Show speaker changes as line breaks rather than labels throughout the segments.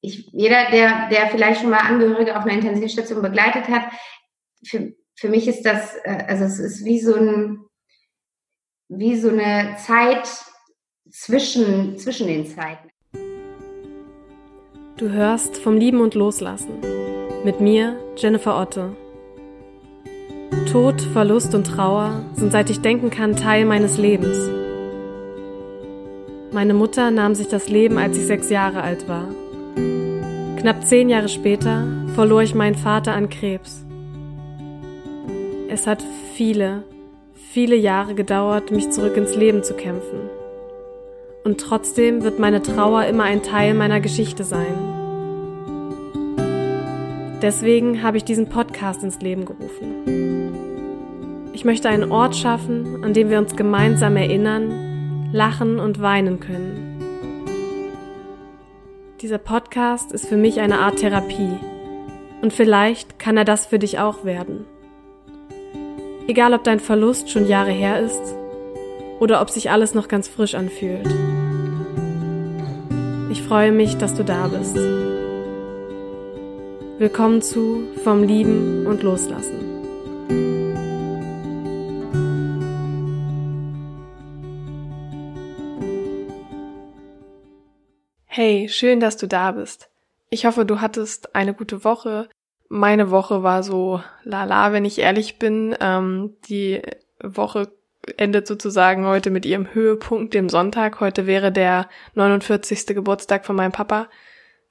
ich, jeder, der, der vielleicht schon mal Angehörige auf einer Intensivstation begleitet hat, für, für mich ist das, äh, also es ist wie so ein, wie so eine Zeit zwischen, zwischen den Zeiten.
Du hörst vom Lieben und Loslassen. Mit mir, Jennifer Otte. Tod, Verlust und Trauer sind seit ich denken kann Teil meines Lebens. Meine Mutter nahm sich das Leben, als ich sechs Jahre alt war. Knapp zehn Jahre später verlor ich meinen Vater an Krebs. Es hat viele, viele Jahre gedauert, mich zurück ins Leben zu kämpfen. Und trotzdem wird meine Trauer immer ein Teil meiner Geschichte sein. Deswegen habe ich diesen Podcast ins Leben gerufen. Ich möchte einen Ort schaffen, an dem wir uns gemeinsam erinnern, lachen und weinen können. Dieser Podcast ist für mich eine Art Therapie. Und vielleicht kann er das für dich auch werden. Egal ob dein Verlust schon Jahre her ist oder ob sich alles noch ganz frisch anfühlt. Ich freue mich, dass du da bist. Willkommen zu Vom Lieben und Loslassen. Hey, schön, dass du da bist. Ich hoffe, du hattest eine gute Woche. Meine Woche war so lala, wenn ich ehrlich bin. Ähm, die Woche endet sozusagen heute mit ihrem Höhepunkt, dem Sonntag. Heute wäre der 49. Geburtstag von meinem Papa.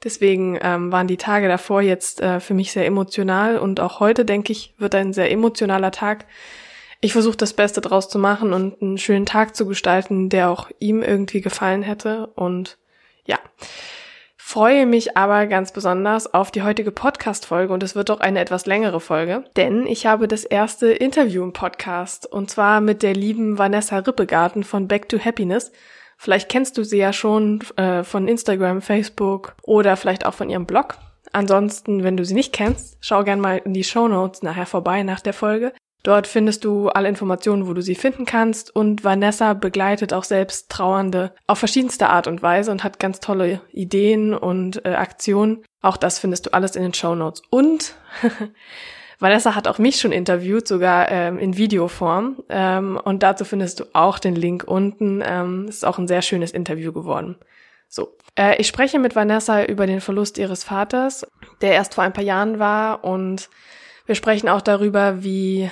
Deswegen ähm, waren die Tage davor jetzt äh, für mich sehr emotional und auch heute, denke ich, wird ein sehr emotionaler Tag. Ich versuche das Beste draus zu machen und einen schönen Tag zu gestalten, der auch ihm irgendwie gefallen hätte. Und ja, freue mich aber ganz besonders auf die heutige Podcast-Folge und es wird doch eine etwas längere Folge, denn ich habe das erste Interview im Podcast und zwar mit der lieben Vanessa Rippegarten von Back to Happiness. Vielleicht kennst du sie ja schon äh, von Instagram, Facebook oder vielleicht auch von ihrem Blog. Ansonsten, wenn du sie nicht kennst, schau gern mal in die Show Notes nachher vorbei nach der Folge. Dort findest du alle Informationen, wo du sie finden kannst und Vanessa begleitet auch selbst Trauernde auf verschiedenste Art und Weise und hat ganz tolle Ideen und äh, Aktionen. Auch das findest du alles in den Show Notes. Und Vanessa hat auch mich schon interviewt, sogar ähm, in Videoform. Ähm, und dazu findest du auch den Link unten. Ähm, ist auch ein sehr schönes Interview geworden. So, äh, ich spreche mit Vanessa über den Verlust ihres Vaters, der erst vor ein paar Jahren war und wir sprechen auch darüber, wie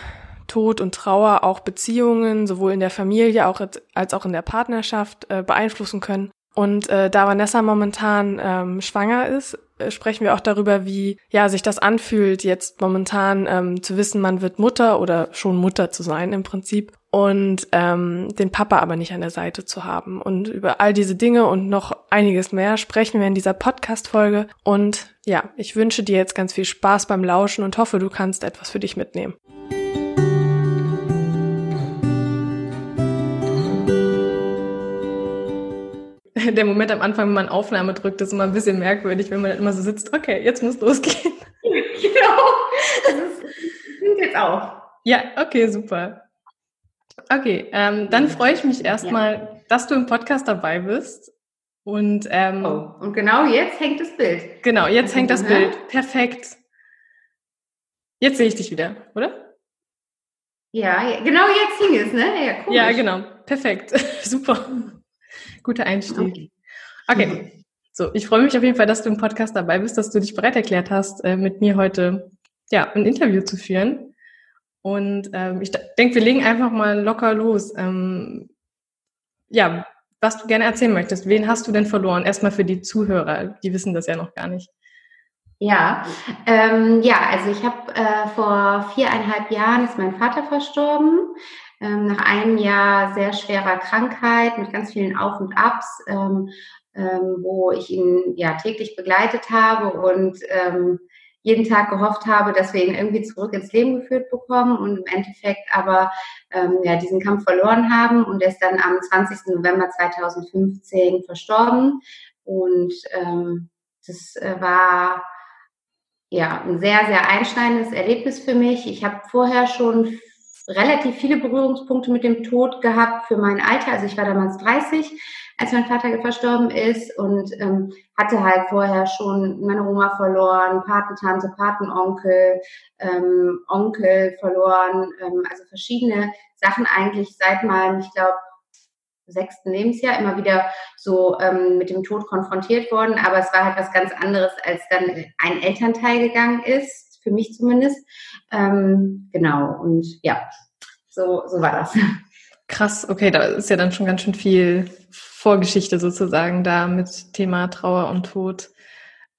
Tod und Trauer auch Beziehungen sowohl in der Familie auch als auch in der Partnerschaft äh, beeinflussen können. Und äh, da Vanessa momentan ähm, schwanger ist, äh, sprechen wir auch darüber, wie ja sich das anfühlt, jetzt momentan ähm, zu wissen, man wird Mutter oder schon Mutter zu sein im Prinzip und ähm, den Papa aber nicht an der Seite zu haben. Und über all diese Dinge und noch einiges mehr sprechen wir in dieser Podcast-Folge. Und ja, ich wünsche dir jetzt ganz viel Spaß beim Lauschen und hoffe, du kannst etwas für dich mitnehmen. der Moment am Anfang, wenn man Aufnahme drückt, ist immer ein bisschen merkwürdig, wenn man dann immer so sitzt, okay, jetzt muss losgehen. genau. Das ist jetzt auch. Ja, okay, super. Okay, ähm, dann freue ich mich erstmal, ja. dass du im Podcast dabei bist. Und, ähm,
oh, und genau jetzt hängt das Bild.
Genau, jetzt hängt das Bild. Perfekt. Jetzt sehe ich dich wieder, oder?
Ja, genau jetzt hing es, ne?
Ja, cool. Ja, genau. Perfekt. Super. Guter Einstieg. Okay. okay. So, ich freue mich auf jeden Fall, dass du im Podcast dabei bist, dass du dich bereit erklärt hast, äh, mit mir heute ja, ein Interview zu führen. Und ähm, ich denke, wir legen einfach mal locker los. Ähm, ja, was du gerne erzählen möchtest. Wen hast du denn verloren? Erstmal für die Zuhörer, die wissen das ja noch gar nicht.
Ja, ähm, ja, also ich habe äh, vor viereinhalb Jahren ist mein Vater verstorben ähm, nach einem Jahr sehr schwerer Krankheit mit ganz vielen Auf und Abs, ähm, ähm, wo ich ihn ja täglich begleitet habe und ähm, jeden Tag gehofft habe, dass wir ihn irgendwie zurück ins Leben geführt bekommen und im Endeffekt aber ähm, ja diesen Kampf verloren haben und er ist dann am 20. November 2015 verstorben und ähm, das äh, war ja ein sehr sehr einschneidendes Erlebnis für mich. Ich habe vorher schon relativ viele Berührungspunkte mit dem Tod gehabt für mein Alter. Also ich war damals 30 als mein Vater verstorben ist und ähm, hatte halt vorher schon meine Oma verloren, Patentante, Patenonkel, ähm, Onkel verloren, ähm, also verschiedene Sachen eigentlich seit meinem, ich glaube, sechsten Lebensjahr immer wieder so ähm, mit dem Tod konfrontiert worden, aber es war halt was ganz anderes, als dann ein Elternteil gegangen ist, für mich zumindest. Ähm, genau, und ja, so, so war das.
Krass, okay, da ist ja dann schon ganz schön viel Vorgeschichte sozusagen da mit Thema Trauer und Tod.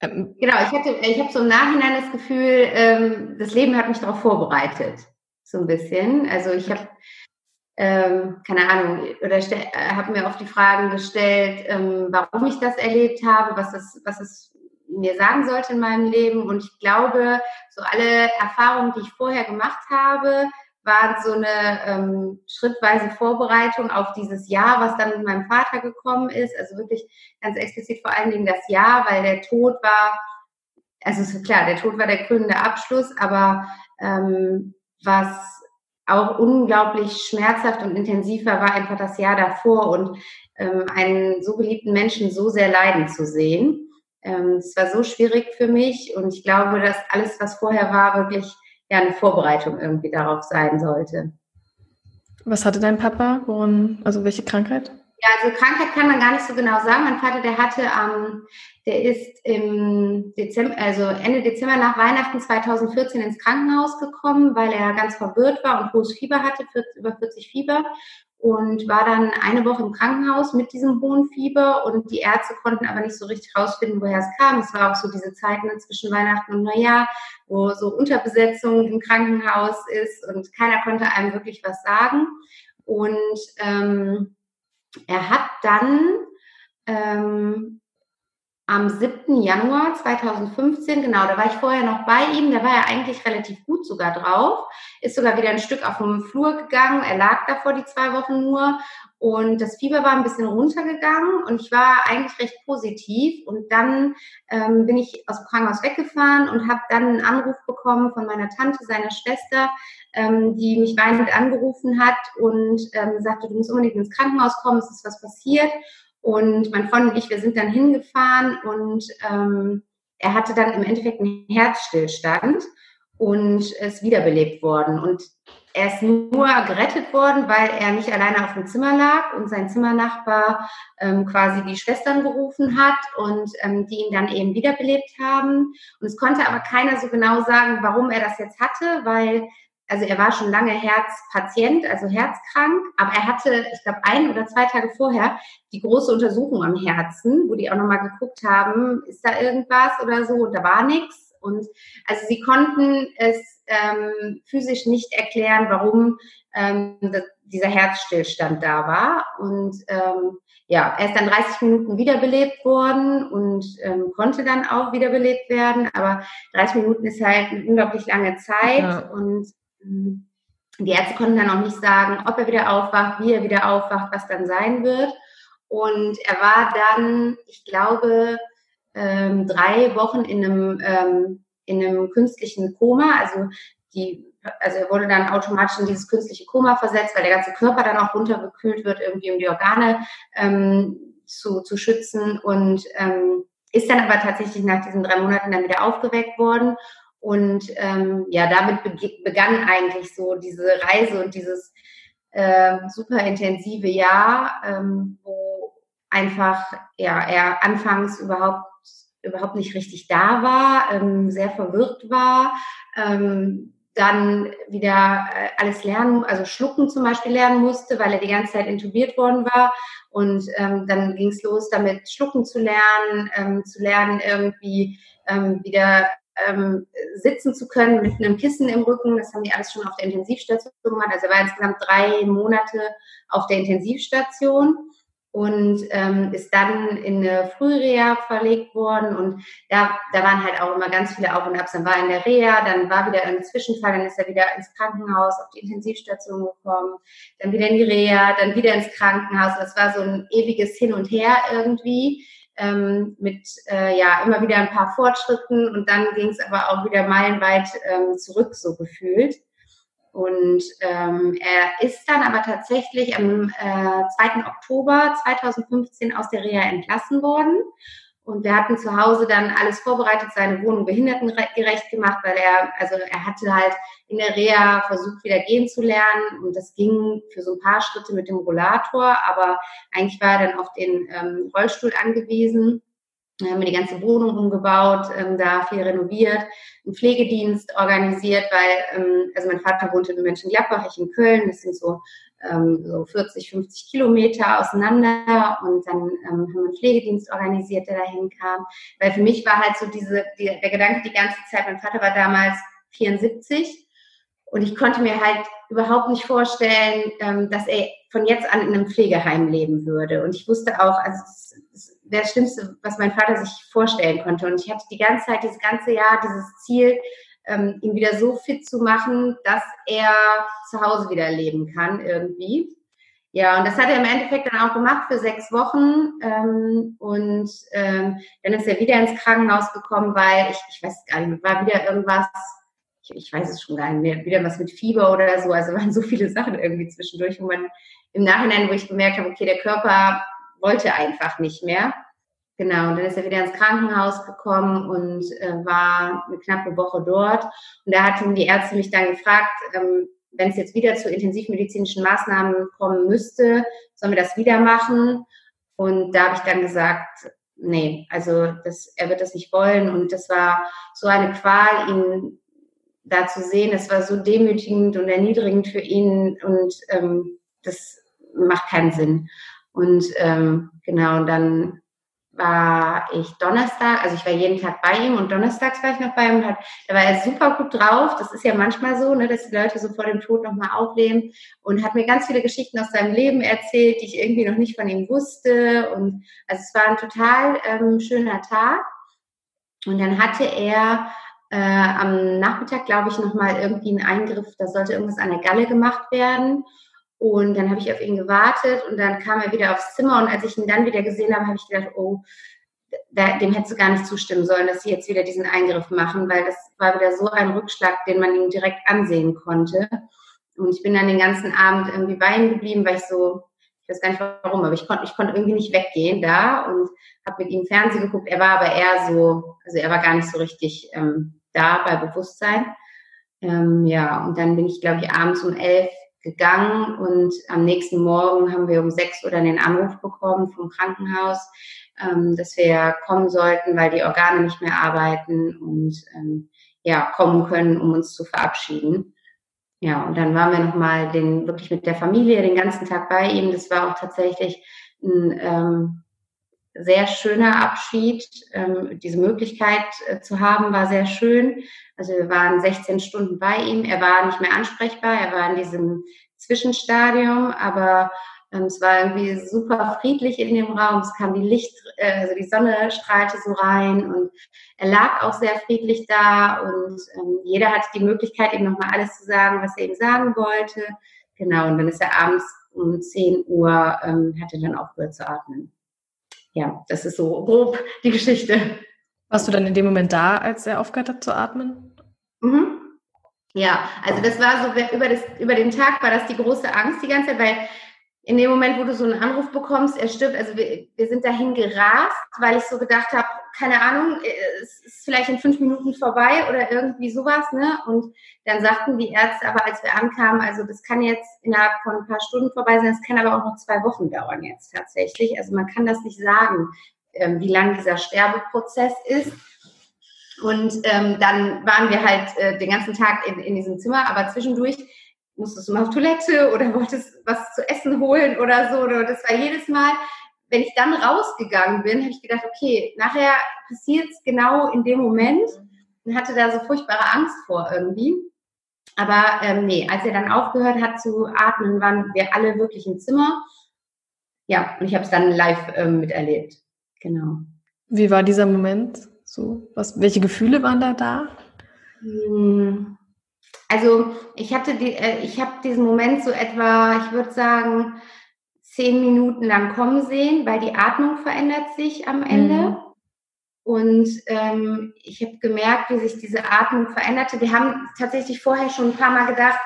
Ähm, genau, ich hatte, ich habe so im Nachhinein das Gefühl, ähm, das Leben hat mich darauf vorbereitet, so ein bisschen. Also ich habe ähm, keine Ahnung, oder äh, habe mir oft die Fragen gestellt, ähm, warum ich das erlebt habe, was es, was es mir sagen sollte in meinem Leben. Und ich glaube, so alle Erfahrungen, die ich vorher gemacht habe, waren so eine ähm, schrittweise Vorbereitung auf dieses Jahr, was dann mit meinem Vater gekommen ist. Also wirklich ganz explizit vor allen Dingen das Jahr, weil der Tod war, also klar, der Tod war der krönende Abschluss, aber ähm, was auch unglaublich schmerzhaft und intensiver war einfach das Jahr davor und ähm, einen so geliebten Menschen so sehr leiden zu sehen. Ähm, es war so schwierig für mich und ich glaube, dass alles, was vorher war, wirklich ja eine Vorbereitung irgendwie darauf sein sollte.
Was hatte dein Papa? Woran, also welche Krankheit?
Ja, also Krankheit kann man gar nicht so genau sagen. Mein Vater, der hatte, ähm, der ist im Dezember, also Ende Dezember nach Weihnachten 2014 ins Krankenhaus gekommen, weil er ganz verwirrt war und hohes Fieber hatte, 40, über 40 Fieber und war dann eine Woche im Krankenhaus mit diesem hohen Fieber und die Ärzte konnten aber nicht so richtig rausfinden, woher es kam. Es war auch so diese Zeit zwischen Weihnachten und Neujahr, wo so Unterbesetzung im Krankenhaus ist und keiner konnte einem wirklich was sagen. Und ähm, er hat dann ähm, am 7. Januar 2015, genau, da war ich vorher noch bei ihm, da war er eigentlich relativ gut sogar drauf, ist sogar wieder ein Stück auf dem Flur gegangen, er lag davor die zwei Wochen nur und das Fieber war ein bisschen runtergegangen und ich war eigentlich recht positiv und dann ähm, bin ich aus dem Krankenhaus weggefahren und habe dann einen Anruf bekommen von meiner Tante, seiner Schwester, ähm, die mich weinend angerufen hat und ähm, sagte, du musst unbedingt ins Krankenhaus kommen, es ist was passiert und mein Freund und ich, wir sind dann hingefahren und ähm, er hatte dann im Endeffekt einen Herzstillstand und ist wiederbelebt worden. Und er ist nur gerettet worden, weil er nicht alleine auf dem Zimmer lag und sein Zimmernachbar ähm, quasi die Schwestern gerufen hat und ähm, die ihn dann eben wiederbelebt haben. Und es konnte aber keiner so genau sagen, warum er das jetzt hatte, weil also er war schon lange Herzpatient, also herzkrank, aber er hatte, ich glaube, ein oder zwei Tage vorher die große Untersuchung am Herzen, wo die auch nochmal geguckt haben, ist da irgendwas oder so, und da war nichts. Und also sie konnten es ähm, physisch nicht erklären, warum ähm, das, dieser Herzstillstand da war. Und ähm, ja, er ist dann 30 Minuten wiederbelebt worden und ähm, konnte dann auch wiederbelebt werden. Aber 30 Minuten ist halt eine unglaublich lange Zeit ja. und die Ärzte konnten dann auch nicht sagen, ob er wieder aufwacht, wie er wieder aufwacht, was dann sein wird. Und er war dann, ich glaube, ähm, drei Wochen in einem, ähm, in einem künstlichen Koma. Also, die, also er wurde dann automatisch in dieses künstliche Koma versetzt, weil der ganze Körper dann auch runtergekühlt wird, irgendwie um die Organe ähm, zu, zu schützen. Und ähm, ist dann aber tatsächlich nach diesen drei Monaten dann wieder aufgeweckt worden und ähm, ja, damit begann eigentlich so diese Reise und dieses äh, super intensive Jahr, ähm, wo einfach ja, er anfangs überhaupt überhaupt nicht richtig da war, ähm, sehr verwirrt war, ähm, dann wieder äh, alles lernen, also schlucken zum Beispiel lernen musste, weil er die ganze Zeit intubiert worden war. Und ähm, dann ging es los, damit schlucken zu lernen, ähm, zu lernen, irgendwie ähm, wieder ähm, sitzen zu können mit einem Kissen im Rücken. Das haben die alles schon auf der Intensivstation gemacht. Also er war insgesamt drei Monate auf der Intensivstation und ähm, ist dann in eine Frühreha verlegt worden und da, da waren halt auch immer ganz viele Auf und Abs. Dann war er in der Reha, dann war wieder ein Zwischenfall, dann ist er wieder ins Krankenhaus, auf die Intensivstation gekommen, dann wieder in die Reha, dann wieder ins Krankenhaus. Das war so ein ewiges Hin und Her irgendwie ähm, mit äh, ja immer wieder ein paar Fortschritten und dann ging es aber auch wieder meilenweit ähm, zurück so gefühlt. und ähm, er ist dann aber tatsächlich am äh, 2. Oktober 2015 aus der Reha entlassen worden. Und wir hatten zu Hause dann alles vorbereitet, seine Wohnung behindertengerecht gemacht, weil er, also er hatte halt in der Reha versucht, wieder gehen zu lernen. Und das ging für so ein paar Schritte mit dem Rollator, aber eigentlich war er dann auf den ähm, Rollstuhl angewiesen. Wir haben die ganze Wohnung umgebaut, ähm, da viel renoviert, einen Pflegedienst organisiert, weil, ähm, also mein Vater wohnte in Mönchengladbach, ich in Köln, das sind so, ähm, so 40, 50 Kilometer auseinander. Und dann ähm, haben wir einen Pflegedienst organisiert, der dahin kam, weil für mich war halt so diese, die, der Gedanke die ganze Zeit, mein Vater war damals 74 und ich konnte mir halt überhaupt nicht vorstellen, ähm, dass er von jetzt an in einem Pflegeheim leben würde und ich wusste auch, also es, wäre das Schlimmste, was mein Vater sich vorstellen konnte. Und ich hatte die ganze Zeit, dieses ganze Jahr, dieses Ziel, ähm, ihn wieder so fit zu machen, dass er zu Hause wieder leben kann irgendwie. Ja, und das hat er im Endeffekt dann auch gemacht für sechs Wochen. Ähm, und ähm, dann ist er wieder ins Krankenhaus gekommen, weil ich, ich weiß gar nicht, war wieder irgendwas, ich, ich weiß es schon gar nicht mehr, wieder was mit Fieber oder so. Also waren so viele Sachen irgendwie zwischendurch, wo man im Nachhinein, wo ich gemerkt habe, okay, der Körper wollte einfach nicht mehr. Genau, und dann ist er wieder ins Krankenhaus gekommen und äh, war eine knappe Woche dort. Und da hatten die Ärzte mich dann gefragt, ähm, wenn es jetzt wieder zu intensivmedizinischen Maßnahmen kommen müsste, sollen wir das wieder machen? Und da habe ich dann gesagt, nee, also das, er wird das nicht wollen. Und das war so eine Qual, ihn da zu sehen. Es war so demütigend und erniedrigend für ihn und ähm, das macht keinen Sinn. Und ähm, genau, dann war ich Donnerstag, also ich war jeden Tag bei ihm und donnerstags war ich noch bei ihm und hat, da war er super gut drauf. Das ist ja manchmal so, ne, dass die Leute so vor dem Tod nochmal aufleben und hat mir ganz viele Geschichten aus seinem Leben erzählt, die ich irgendwie noch nicht von ihm wusste. Und also es war ein total ähm, schöner Tag. Und dann hatte er äh, am Nachmittag, glaube ich, nochmal irgendwie einen Eingriff, da sollte irgendwas an der Galle gemacht werden. Und dann habe ich auf ihn gewartet und dann kam er wieder aufs Zimmer und als ich ihn dann wieder gesehen habe, habe ich gedacht, oh, dem hättest du gar nicht zustimmen sollen, dass sie jetzt wieder diesen Eingriff machen, weil das war wieder so ein Rückschlag, den man ihm direkt ansehen konnte. Und ich bin dann den ganzen Abend irgendwie bei ihm geblieben, weil ich so, ich weiß gar nicht warum, aber ich konnte, ich konnte irgendwie nicht weggehen da und habe mit ihm Fernsehen geguckt. Er war aber eher so, also er war gar nicht so richtig ähm, da bei Bewusstsein. Ähm, ja, und dann bin ich, glaube ich, abends um elf gegangen und am nächsten Morgen haben wir um sechs Uhr dann den Anruf bekommen vom Krankenhaus, ähm, dass wir kommen sollten, weil die Organe nicht mehr arbeiten und ähm, ja, kommen können, um uns zu verabschieden. Ja, und dann waren wir nochmal den, wirklich mit der Familie den ganzen Tag bei ihm. Das war auch tatsächlich ein ähm, sehr schöner Abschied. Ähm, diese Möglichkeit äh, zu haben, war sehr schön. Also wir waren 16 Stunden bei ihm. Er war nicht mehr ansprechbar. Er war in diesem Zwischenstadium, aber ähm, es war irgendwie super friedlich in dem Raum. Es kam die Licht, äh, also die Sonne strahlte so rein und er lag auch sehr friedlich da und ähm, jeder hatte die Möglichkeit, ihm nochmal alles zu sagen, was er ihm sagen wollte. Genau, und dann ist er abends um 10 Uhr, ähm, hat er dann aufgehört zu atmen ja, das ist so grob die Geschichte.
Warst du dann in dem Moment da, als er aufgehört hat zu atmen?
Mhm. Ja, also das war so, über, das, über den Tag war das die große Angst die ganze Zeit, weil in dem Moment, wo du so einen Anruf bekommst, er stirbt, also wir, wir sind dahin gerast, weil ich so gedacht habe, keine Ahnung, es ist vielleicht in fünf Minuten vorbei oder irgendwie sowas, ne? Und dann sagten die Ärzte aber, als wir ankamen, also das kann jetzt innerhalb von ein paar Stunden vorbei sein, es kann aber auch noch zwei Wochen dauern jetzt tatsächlich. Also man kann das nicht sagen, ähm, wie lang dieser Sterbeprozess ist. Und ähm, dann waren wir halt äh, den ganzen Tag in, in diesem Zimmer, aber zwischendurch musstest du mal auf Toilette oder wolltest was zu essen holen oder so. Das war jedes Mal, wenn ich dann rausgegangen bin, habe ich gedacht, okay, nachher passiert es genau in dem Moment und hatte da so furchtbare Angst vor irgendwie. Aber ähm, nee, als er dann aufgehört hat zu atmen, waren wir alle wirklich im Zimmer. Ja, und ich habe es dann live ähm, miterlebt. Genau.
Wie war dieser Moment? So, was, welche Gefühle waren da da?
Hm, also ich hatte die, äh, ich habe diesen Moment so etwa, ich würde sagen, zehn Minuten lang kommen sehen, weil die Atmung verändert sich am Ende. Mhm. Und ähm, ich habe gemerkt, wie sich diese Atmung veränderte. Wir haben tatsächlich vorher schon ein paar Mal gedacht,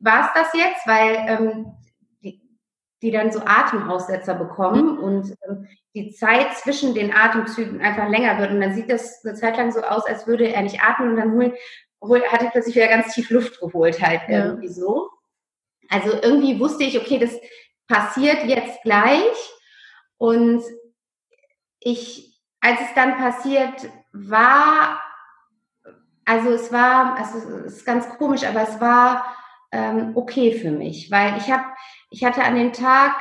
war es das jetzt, weil ähm, die, die dann so Atemaussetzer bekommen mhm. und ähm, die Zeit zwischen den Atemzügen einfach länger wird. Und dann sieht das eine Zeit lang so aus, als würde er nicht atmen und dann holen, hol, hat er plötzlich wieder ganz tief Luft geholt, halt ja. irgendwie so. Also irgendwie wusste ich, okay, das passiert jetzt gleich. Und ich, als es dann passiert war, also es war, also es ist ganz komisch, aber es war ähm, okay für mich, weil ich habe, ich hatte an dem Tag,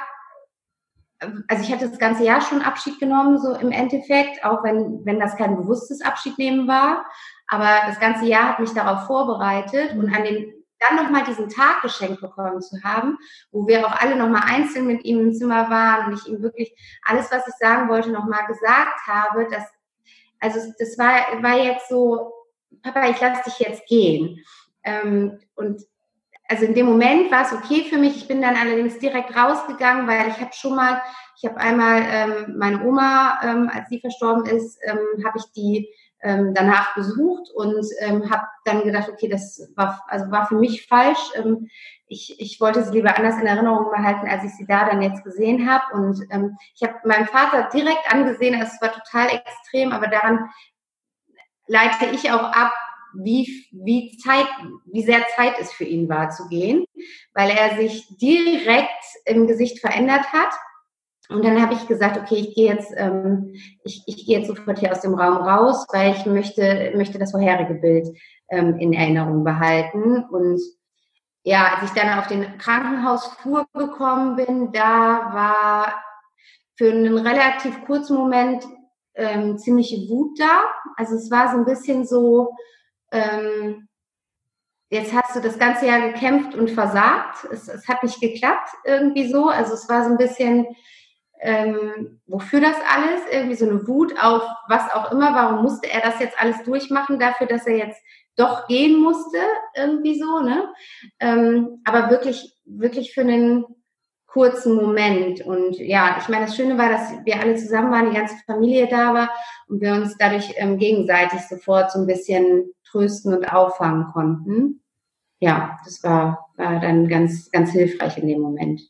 also ich hatte das ganze Jahr schon Abschied genommen, so im Endeffekt, auch wenn, wenn das kein bewusstes Abschiednehmen war, aber das ganze Jahr hat mich darauf vorbereitet und an dem dann nochmal diesen Tag geschenkt bekommen zu haben, wo wir auch alle nochmal einzeln mit ihm im Zimmer waren und ich ihm wirklich alles, was ich sagen wollte, nochmal gesagt habe, dass, also das war, war jetzt so, Papa, ich lasse dich jetzt gehen. Ähm, und also in dem Moment war es okay für mich. Ich bin dann allerdings direkt rausgegangen, weil ich habe schon mal, ich habe einmal ähm, meine Oma, ähm, als sie verstorben ist, ähm, habe ich die ähm, danach besucht und ähm, habe dann gedacht, okay, das war also war für mich falsch. Ähm, ich, ich wollte sie lieber anders in Erinnerung behalten, als ich sie da dann jetzt gesehen habe. Und ähm, ich habe meinen Vater direkt angesehen, es war total extrem, aber daran leite ich auch ab, wie, wie Zeit, wie sehr Zeit es für ihn war zu gehen, weil er sich direkt im Gesicht verändert hat und dann habe ich gesagt, okay, ich gehe jetzt, ähm, ich, ich gehe jetzt sofort hier aus dem Raum raus, weil ich möchte, möchte das vorherige Bild ähm, in Erinnerung behalten. Und ja, als ich dann auf den Krankenhausflur gekommen bin, da war für einen relativ kurzen Moment ähm, ziemliche Wut da. Also es war so ein bisschen so, ähm, jetzt hast du das ganze Jahr gekämpft und versagt. Es, es hat nicht geklappt irgendwie so. Also es war so ein bisschen ähm, wofür das alles, irgendwie so eine Wut auf was auch immer, warum musste er das jetzt alles durchmachen, dafür, dass er jetzt doch gehen musste, irgendwie so, ne? Ähm, aber wirklich, wirklich für einen kurzen Moment. Und ja, ich meine, das Schöne war, dass wir alle zusammen waren, die ganze Familie da war und wir uns dadurch ähm, gegenseitig sofort so ein bisschen trösten und auffangen konnten. Ja, das war, war dann ganz, ganz hilfreich in dem Moment.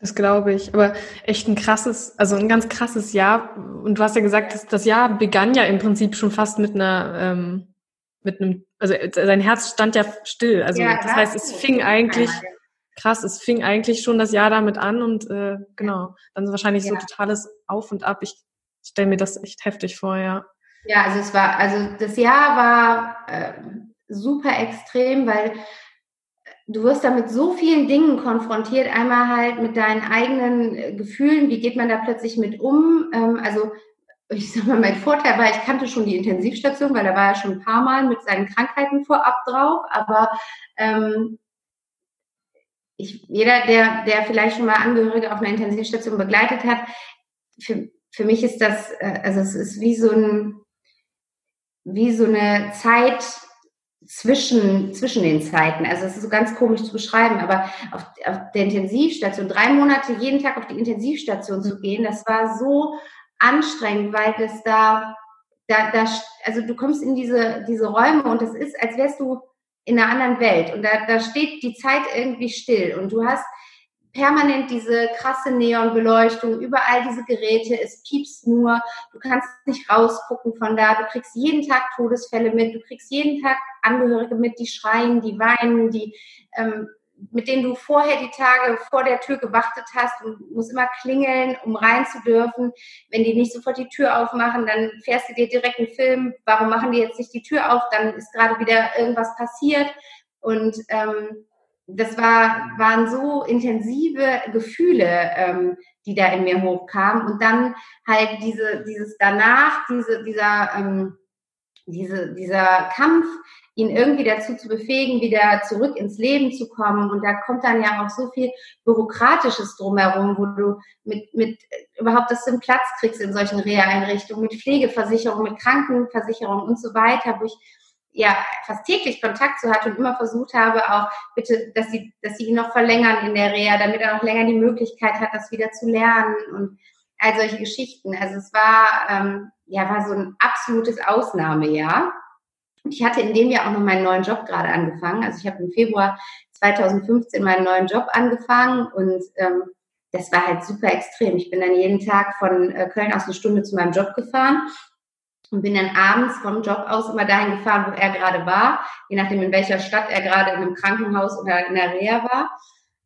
Das glaube ich. Aber echt ein krasses, also ein ganz krasses Jahr. Und du hast ja gesagt, das, das Jahr begann ja im Prinzip schon fast mit einer, ähm, mit einem, also sein Herz stand ja still. Also ja, das heißt, es fing eigentlich, krass, es fing eigentlich schon das Jahr damit an und äh, genau, dann wahrscheinlich ja. so totales Auf und Ab. Ich stelle mir das echt heftig vor, ja.
Ja, also es war, also das Jahr war äh, super extrem, weil du wirst da mit so vielen Dingen konfrontiert. Einmal halt mit deinen eigenen äh, Gefühlen, wie geht man da plötzlich mit um? Ähm, also ich sag mal, mein Vorteil war, ich kannte schon die Intensivstation, weil da war er schon ein paar Mal mit seinen Krankheiten vorab drauf. Aber ähm, ich, jeder, der, der vielleicht schon mal Angehörige auf einer Intensivstation begleitet hat, für, für mich ist das, äh, also es ist wie so ein, wie so eine Zeit, zwischen, zwischen den Zeiten. Also es ist so ganz komisch zu beschreiben, aber auf, auf der Intensivstation, drei Monate jeden Tag auf die Intensivstation zu gehen, das war so anstrengend, weil das da, da, da, also du kommst in diese, diese Räume und das ist, als wärst du in einer anderen Welt und da, da steht die Zeit irgendwie still und du hast permanent diese krasse Neonbeleuchtung, überall diese Geräte, es piepst nur, du kannst nicht rausgucken von da, du kriegst jeden Tag Todesfälle mit, du kriegst jeden Tag Angehörige mit, die schreien, die weinen, die ähm, mit denen du vorher die Tage vor der Tür gewartet hast und musst immer klingeln, um rein zu dürfen. Wenn die nicht sofort die Tür aufmachen, dann fährst du dir direkt einen Film. Warum machen die jetzt nicht die Tür auf? Dann ist gerade wieder irgendwas passiert. Und ähm, das war, waren so intensive Gefühle, ähm, die da in mir hochkamen. Und dann halt diese, dieses danach, diese, dieser, ähm, diese, dieser Kampf, ihn irgendwie dazu zu befähigen, wieder zurück ins Leben zu kommen. Und da kommt dann ja auch so viel Bürokratisches drumherum, wo du mit, mit überhaupt das den Platz kriegst in solchen Reha-Einrichtungen, mit Pflegeversicherung, mit Krankenversicherung und so weiter, wo ich ja fast täglich Kontakt zu hatte und immer versucht habe, auch bitte, dass sie, dass sie ihn noch verlängern in der Reha, damit er noch länger die Möglichkeit hat, das wieder zu lernen und all solche Geschichten. Also es war, ähm, ja, war so ein absolutes Ausnahmejahr. Und ich hatte in dem Jahr auch noch meinen neuen Job gerade angefangen. Also ich habe im Februar 2015 meinen neuen Job angefangen und ähm, das war halt super extrem. Ich bin dann jeden Tag von äh, Köln aus eine Stunde zu meinem Job gefahren und bin dann abends vom Job aus immer dahin gefahren, wo er gerade war, je nachdem in welcher Stadt er gerade in einem Krankenhaus oder in der Reha war,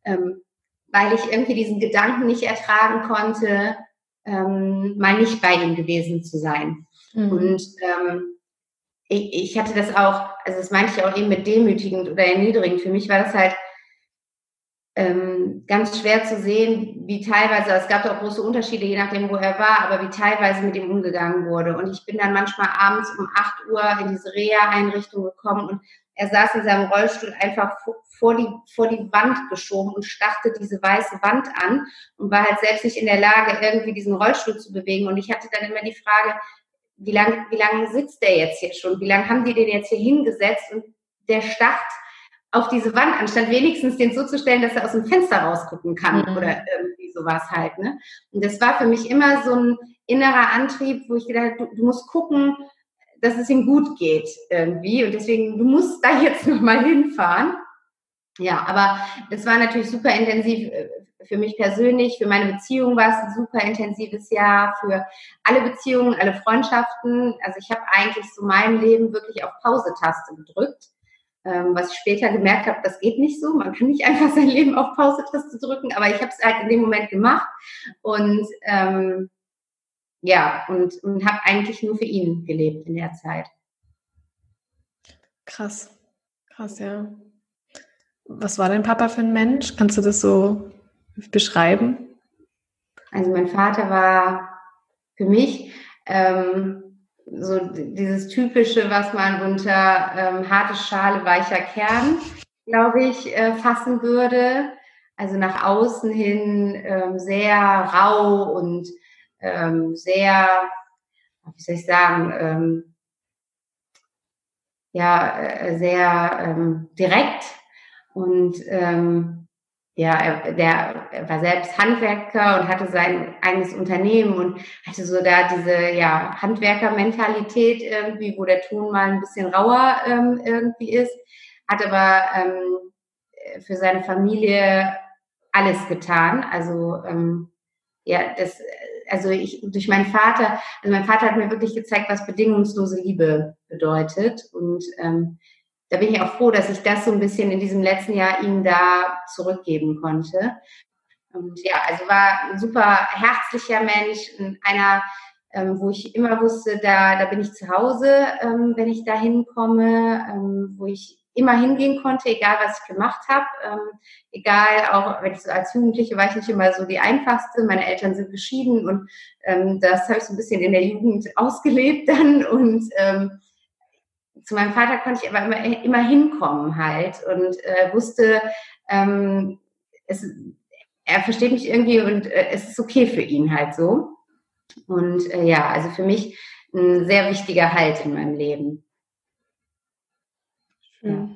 ähm, weil ich irgendwie diesen Gedanken nicht ertragen konnte, ähm, mal nicht bei ihm gewesen zu sein. Mhm. Und ähm, ich, ich hatte das auch, also das meinte ich auch eben mit demütigend oder erniedrigend. Für mich war das halt ähm, ganz schwer zu sehen, wie teilweise, es gab auch große Unterschiede, je nachdem, wo er war, aber wie teilweise mit ihm umgegangen wurde. Und ich bin dann manchmal abends um 8 Uhr in diese Reha-Einrichtung gekommen und er saß in seinem Rollstuhl einfach vor die, vor die Wand geschoben und starrte diese weiße Wand an und war halt selbst nicht in der Lage, irgendwie diesen Rollstuhl zu bewegen. Und ich hatte dann immer die Frage, wie lange wie lang sitzt der jetzt hier schon? Wie lange haben die den jetzt hier hingesetzt? Und der starrt auf diese Wand, anstatt wenigstens den so zu stellen, dass er aus dem Fenster rausgucken kann mhm. oder irgendwie sowas halt. Ne? Und das war für mich immer so ein innerer Antrieb, wo ich gedacht habe, du, du musst gucken, dass es ihm gut geht irgendwie. Und deswegen, du musst da jetzt nochmal hinfahren. Ja, aber es war natürlich super intensiv äh, für mich persönlich, für meine Beziehung war es ein super intensives Jahr, für alle Beziehungen, alle Freundschaften. Also ich habe eigentlich so mein Leben wirklich auf Pause-Taste gedrückt ähm, was ich später gemerkt habe, das geht nicht so. Man kann nicht einfach sein Leben auf Pause-Taste drücken, aber ich habe es halt in dem Moment gemacht und ähm, ja, und, und habe eigentlich nur für ihn gelebt in der Zeit.
Krass, krass, ja. Was war dein Papa für ein Mensch? Kannst du das so beschreiben?
Also mein Vater war für mich ähm, so dieses typische, was man unter ähm, harte Schale, weicher Kern, glaube ich, äh, fassen würde. Also nach außen hin ähm, sehr rau und ähm, sehr, wie soll ich sagen, ähm, ja, äh, sehr ähm, direkt und ähm, ja, er, der er war selbst Handwerker und hatte sein eigenes Unternehmen und hatte so da diese ja, Handwerkermentalität irgendwie, wo der Ton mal ein bisschen rauer ähm, irgendwie ist, hat aber ähm, für seine Familie alles getan. Also ähm, ja, das, also ich durch meinen Vater, also mein Vater hat mir wirklich gezeigt, was bedingungslose Liebe bedeutet und ähm, da bin ich auch froh, dass ich das so ein bisschen in diesem letzten Jahr ihm da zurückgeben konnte. Und ja, also war ein super herzlicher Mensch, einer, ähm, wo ich immer wusste, da, da bin ich zu Hause, ähm, wenn ich da hinkomme, ähm, wo ich immer hingehen konnte, egal was ich gemacht habe. Ähm, egal, auch wenn ich so als Jugendliche war ich nicht immer so die einfachste. Meine Eltern sind geschieden und ähm, das habe ich so ein bisschen in der Jugend ausgelebt dann. Und ähm, zu meinem Vater konnte ich aber immer, immer hinkommen halt und äh, wusste, ähm, es, er versteht mich irgendwie und äh, es ist okay für ihn halt so. Und äh, ja, also für mich ein sehr wichtiger Halt in meinem Leben.
Ja.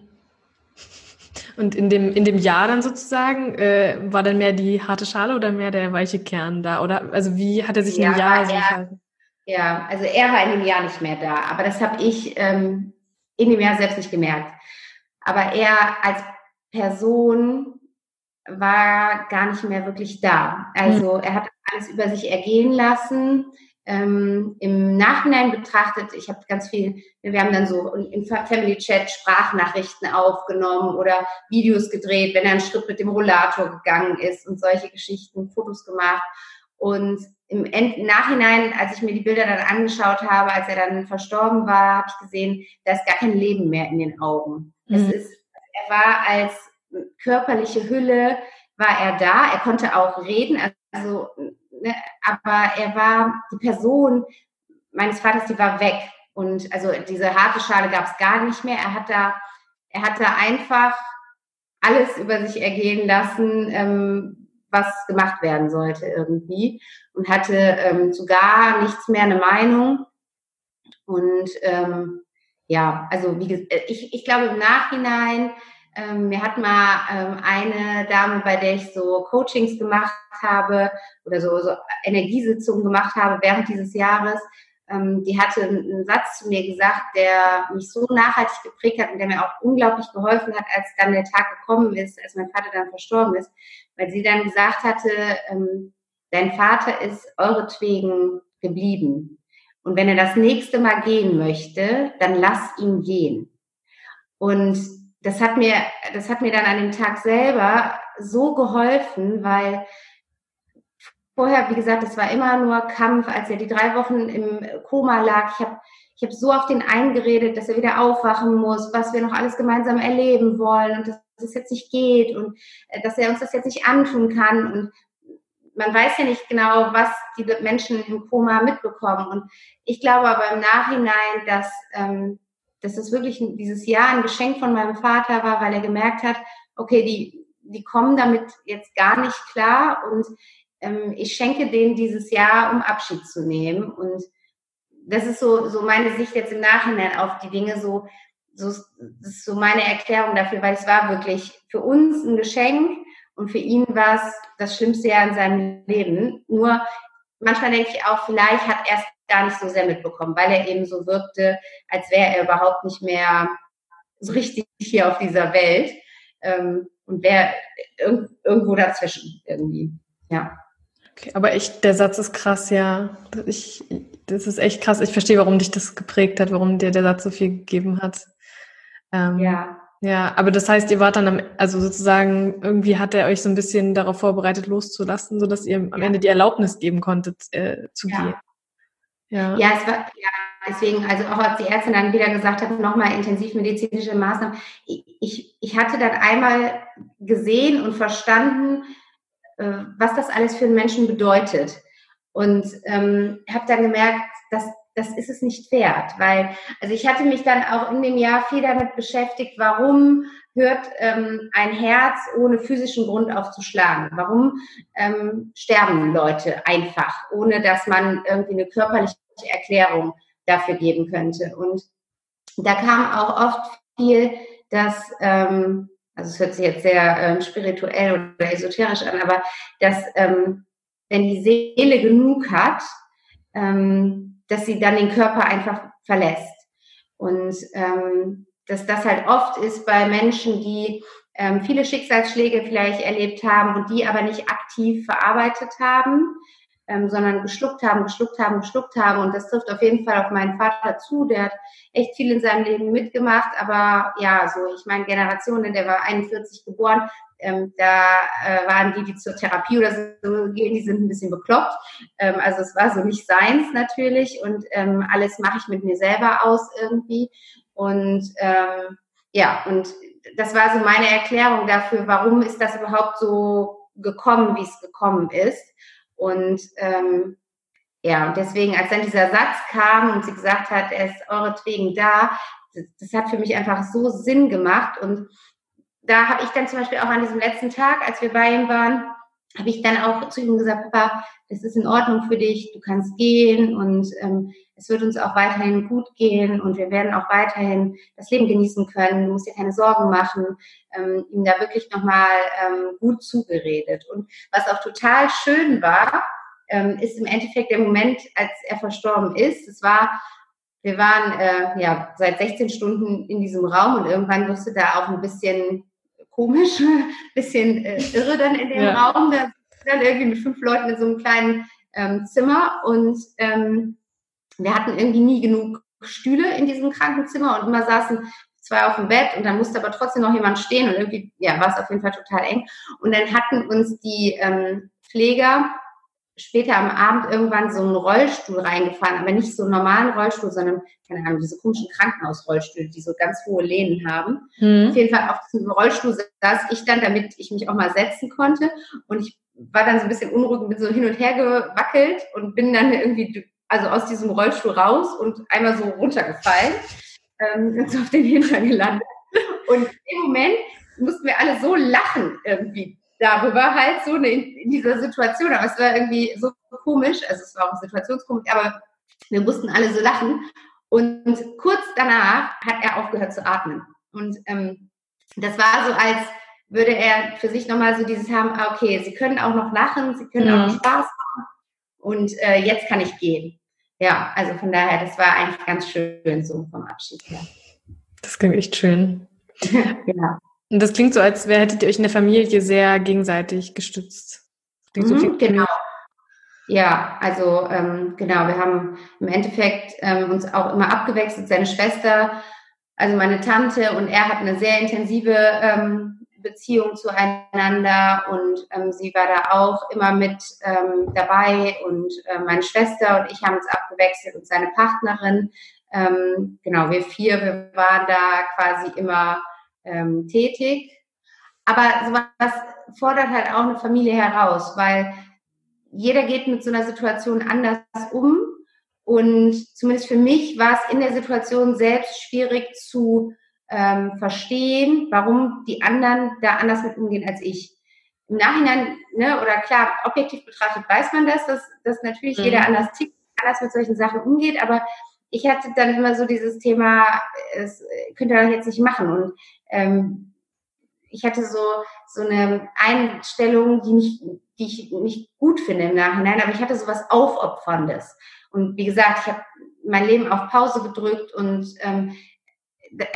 Und in dem, in dem Jahr dann sozusagen, äh, war dann mehr die harte Schale oder mehr der weiche Kern da? Oder also wie hat er sich ja, in dem Jahr so
er, Ja, also er war in dem Jahr nicht mehr da, aber das habe ich ähm, in dem Jahr selbst nicht gemerkt. Aber er als Person war gar nicht mehr wirklich da. Also mhm. er hat alles über sich ergehen lassen. Ähm, Im Nachhinein betrachtet, ich habe ganz viel, wir haben dann so im Family Chat Sprachnachrichten aufgenommen oder Videos gedreht, wenn er einen Schritt mit dem Rollator gegangen ist und solche Geschichten, Fotos gemacht. Und im Nachhinein, als ich mir die Bilder dann angeschaut habe, als er dann verstorben war, habe ich gesehen, da ist gar kein Leben mehr in den Augen. Mhm. Es ist, er war als körperliche Hülle, war er da. Er konnte auch reden, also, ne, aber er war die Person meines Vaters, die war weg. Und also diese harte Schale gab es gar nicht mehr. Er hat da, er hat da einfach alles über sich ergehen lassen, ähm, was gemacht werden sollte irgendwie und hatte ähm, zu gar nichts mehr eine Meinung. Und ähm, ja, also wie gesagt, äh, ich, ich glaube im Nachhinein, ähm, mir hat mal ähm, eine Dame, bei der ich so Coachings gemacht habe oder so, so Energiesitzungen gemacht habe während dieses Jahres, ähm, die hatte einen Satz zu mir gesagt, der mich so nachhaltig geprägt hat und der mir auch unglaublich geholfen hat, als dann der Tag gekommen ist, als mein Vater dann verstorben ist, weil sie dann gesagt hatte, ähm, dein Vater ist euretwegen geblieben. Und wenn er das nächste Mal gehen möchte, dann lass ihn gehen. Und das hat mir, das hat mir dann an dem Tag selber so geholfen, weil vorher, wie gesagt, es war immer nur Kampf, als er die drei Wochen im Koma lag. Ich habe ich hab so auf den eingeredet, dass er wieder aufwachen muss, was wir noch alles gemeinsam erleben wollen und dass es jetzt nicht geht und äh, dass er uns das jetzt nicht antun kann. Und man weiß ja nicht genau, was die Menschen im Koma mitbekommen. Und ich glaube aber im Nachhinein, dass, ähm, dass das wirklich dieses Jahr ein Geschenk von meinem Vater war, weil er gemerkt hat, okay, die, die kommen damit jetzt gar nicht klar und ähm, ich schenke denen dieses Jahr, um Abschied zu nehmen. Und das ist so, so meine Sicht jetzt im Nachhinein auf die Dinge, so, so, das ist so meine Erklärung dafür, weil es war wirklich für uns ein Geschenk und für ihn war es das schlimmste Jahr in seinem Leben. Nur manchmal denke ich auch, vielleicht hat er es gar nicht so sehr mitbekommen, weil er eben so wirkte, als wäre er überhaupt nicht mehr so richtig hier auf dieser Welt ähm, und wäre irg irgendwo dazwischen irgendwie. Ja.
Okay, aber echt, der Satz ist krass, ja. Ich, das ist echt krass. Ich verstehe, warum dich das geprägt hat, warum dir der Satz so viel gegeben hat. Ähm, ja. Ja, aber das heißt, ihr wart dann am, also sozusagen, irgendwie hat er euch so ein bisschen darauf vorbereitet, loszulassen, sodass ihr am ja. Ende die Erlaubnis geben konntet, äh, zu ja. gehen.
Ja. ja, es war, ja, deswegen, also auch als die Ärztin dann wieder gesagt hat, nochmal intensivmedizinische Maßnahmen. Ich, ich, hatte dann einmal gesehen und verstanden, äh, was das alles für einen Menschen bedeutet. Und ähm, habe dann gemerkt, dass das ist es nicht wert, weil also ich hatte mich dann auch in dem Jahr viel damit beschäftigt, warum hört ähm, ein Herz ohne physischen Grund auf zu schlagen? Warum ähm, sterben Leute einfach, ohne dass man irgendwie eine körperliche Erklärung dafür geben könnte? Und da kam auch oft viel, dass ähm, also es hört sich jetzt sehr ähm, spirituell oder esoterisch an, aber dass ähm, wenn die Seele genug hat, ähm, dass sie dann den Körper einfach verlässt. Und ähm, dass das halt oft ist bei Menschen, die ähm, viele Schicksalsschläge vielleicht erlebt haben und die aber nicht aktiv verarbeitet haben, ähm, sondern geschluckt haben, geschluckt haben, geschluckt haben. Und das trifft auf jeden Fall auf meinen Vater zu. Der hat echt viel in seinem Leben mitgemacht, aber ja, so, ich meine, Generationen, der war 41 geboren, ähm, da äh, waren die, die zur Therapie oder so gehen, die sind ein bisschen bekloppt. Ähm, also es war so nicht seins natürlich und ähm, alles mache ich mit mir selber aus irgendwie. Und ähm, ja, und das war so meine Erklärung dafür, warum ist das überhaupt so gekommen, wie es gekommen ist. Und ähm, ja, und deswegen, als dann dieser Satz kam und sie gesagt hat, er ist euretwegen da, das, das hat für mich einfach so Sinn gemacht. Und da habe ich dann zum Beispiel auch an diesem letzten Tag, als wir bei ihm waren, habe ich dann auch zu ihm gesagt, Papa, es ist in Ordnung für dich, du kannst gehen und ähm, es wird uns auch weiterhin gut gehen und wir werden auch weiterhin das Leben genießen können, du musst dir keine Sorgen machen, ähm, ihm da wirklich nochmal ähm, gut zugeredet. Und was auch total schön war, ähm, ist im Endeffekt der Moment, als er verstorben ist. Es war, wir waren äh, ja seit 16 Stunden in diesem Raum und irgendwann wusste da auch ein bisschen komisch, ein bisschen äh, irre dann in dem ja. Raum. Da dann irgendwie mit fünf Leuten in so einem kleinen ähm, Zimmer und ähm, wir hatten irgendwie nie genug Stühle in diesem Krankenzimmer und immer saßen zwei auf dem Bett und dann musste aber trotzdem noch jemand stehen und irgendwie, ja, war es auf jeden Fall total eng. Und dann hatten uns die ähm, Pfleger später am Abend irgendwann so einen Rollstuhl reingefahren, aber nicht so einen normalen Rollstuhl, sondern, keine Ahnung, diese komischen Krankenhausrollstühle, die so ganz hohe Lehnen haben. Mhm. Auf jeden Fall auf diesem Rollstuhl saß ich dann, damit ich mich auch mal setzen konnte. Und ich war dann so ein bisschen unruhig und bin so hin und her gewackelt und bin dann irgendwie, also aus diesem Rollstuhl raus und einmal so runtergefallen ähm, und so auf den Hintern gelandet. Und im Moment mussten wir alle so lachen irgendwie darüber halt so in, in dieser Situation. Aber es war irgendwie so komisch, also es war auch situationskomisch, aber wir mussten alle so lachen. Und kurz danach hat er aufgehört zu atmen. Und ähm, das war so, als würde er für sich nochmal so dieses haben, ah, okay, sie können auch noch lachen, sie können mhm. auch noch Spaß haben und äh, jetzt kann ich gehen. ja, also von daher, das war eigentlich ganz schön so vom Abschied her.
Das klingt echt schön. genau. Und das klingt so, als wäre, hättet ihr euch in der Familie sehr gegenseitig gestützt.
Mhm, so genau. Ja, also ähm, genau, wir haben im Endeffekt ähm, uns auch immer abgewechselt. Seine Schwester, also meine Tante und er hatten eine sehr intensive ähm, Beziehung zueinander und ähm, sie war da auch immer mit ähm, dabei und äh, meine Schwester und ich haben uns abgewechselt und seine Partnerin. Ähm, genau, wir vier, wir waren da quasi immer ähm, tätig. Aber sowas fordert halt auch eine Familie heraus, weil jeder geht mit so einer Situation anders um. Und zumindest für mich war es in der Situation selbst schwierig zu ähm, verstehen, warum die anderen da anders mit umgehen als ich. Im Nachhinein, ne, oder klar, objektiv betrachtet weiß man das, dass, dass natürlich mhm. jeder anders tickt, anders mit solchen Sachen umgeht, aber ich hatte dann immer so dieses Thema, es könnte er jetzt nicht machen. Und ähm, ich hatte so, so eine Einstellung, die, nicht, die ich nicht gut finde im Nachhinein, aber ich hatte so was Aufopferndes. Und wie gesagt, ich habe mein Leben auf Pause gedrückt und ähm,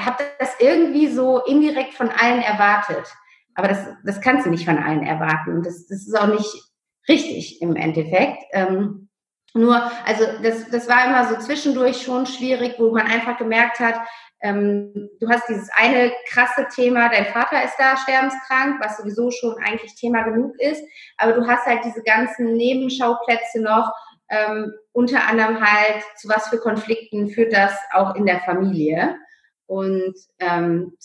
habe das irgendwie so indirekt von allen erwartet. Aber das, das kannst du nicht von allen erwarten. Und das, das ist auch nicht richtig im Endeffekt. Ähm, nur, also das, das war immer so zwischendurch schon schwierig, wo man einfach gemerkt hat, ähm, du hast dieses eine krasse Thema, dein Vater ist da sterbenskrank, was sowieso schon eigentlich Thema genug ist, aber du hast halt diese ganzen Nebenschauplätze noch, ähm, unter anderem halt, zu was für Konflikten führt das auch in der Familie. Und ähm,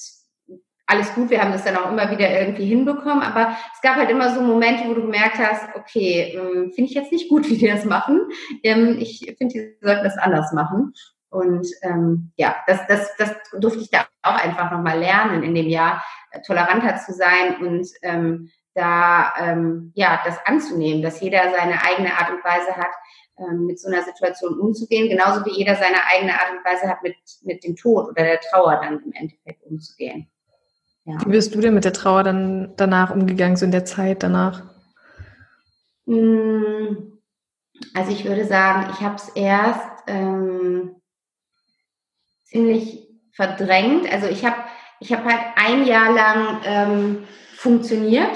alles gut, wir haben das dann auch immer wieder irgendwie hinbekommen, aber es gab halt immer so Momente, wo du gemerkt hast, okay, ähm, finde ich jetzt nicht gut, wie die das machen. Ähm, ich finde, die sollten das anders machen. Und ähm, ja, das, das, das durfte ich da auch einfach nochmal lernen in dem Jahr, äh, toleranter zu sein und ähm, da ähm, ja das anzunehmen, dass jeder seine eigene Art und Weise hat, ähm, mit so einer Situation umzugehen, genauso wie jeder seine eigene Art und Weise hat, mit, mit dem Tod oder der Trauer dann im Endeffekt umzugehen.
Ja. Wie bist du denn mit der Trauer dann danach umgegangen, so in der Zeit danach?
Hm, also ich würde sagen, ich habe es erst ähm, ziemlich verdrängt. Also ich habe ich hab halt ein Jahr lang ähm, funktioniert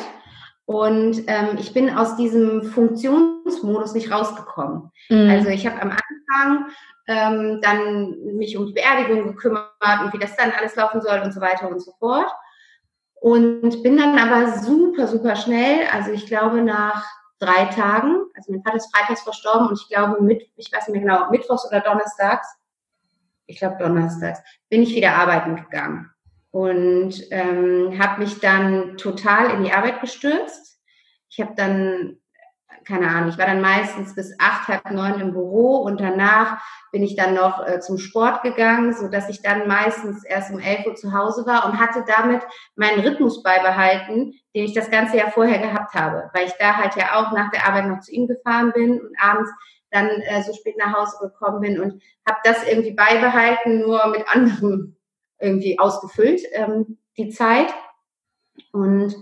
und ähm, ich bin aus diesem Funktionsmodus nicht rausgekommen. Mhm. Also ich habe am Anfang ähm, dann mich um die Beerdigung gekümmert und wie das dann alles laufen soll und so weiter und so fort. Und bin dann aber super, super schnell, also ich glaube nach drei Tagen, also mein Vater ist freitags verstorben und ich glaube mit, ich weiß nicht mehr genau, mittwochs oder donnerstags, ich glaube donnerstags, bin ich wieder arbeiten gegangen und ähm, habe mich dann total in die Arbeit gestürzt. Ich habe dann, keine Ahnung, ich war dann meistens bis acht, halb neun im Büro und danach bin ich dann noch äh, zum Sport gegangen, so dass ich dann meistens erst um elf Uhr zu Hause war und hatte damit meinen Rhythmus beibehalten, den ich das ganze Jahr vorher gehabt habe, weil ich da halt ja auch nach der Arbeit noch zu ihm gefahren bin und abends dann äh, so spät nach Hause gekommen bin und habe das irgendwie beibehalten, nur mit anderem irgendwie ausgefüllt, ähm, die Zeit. Und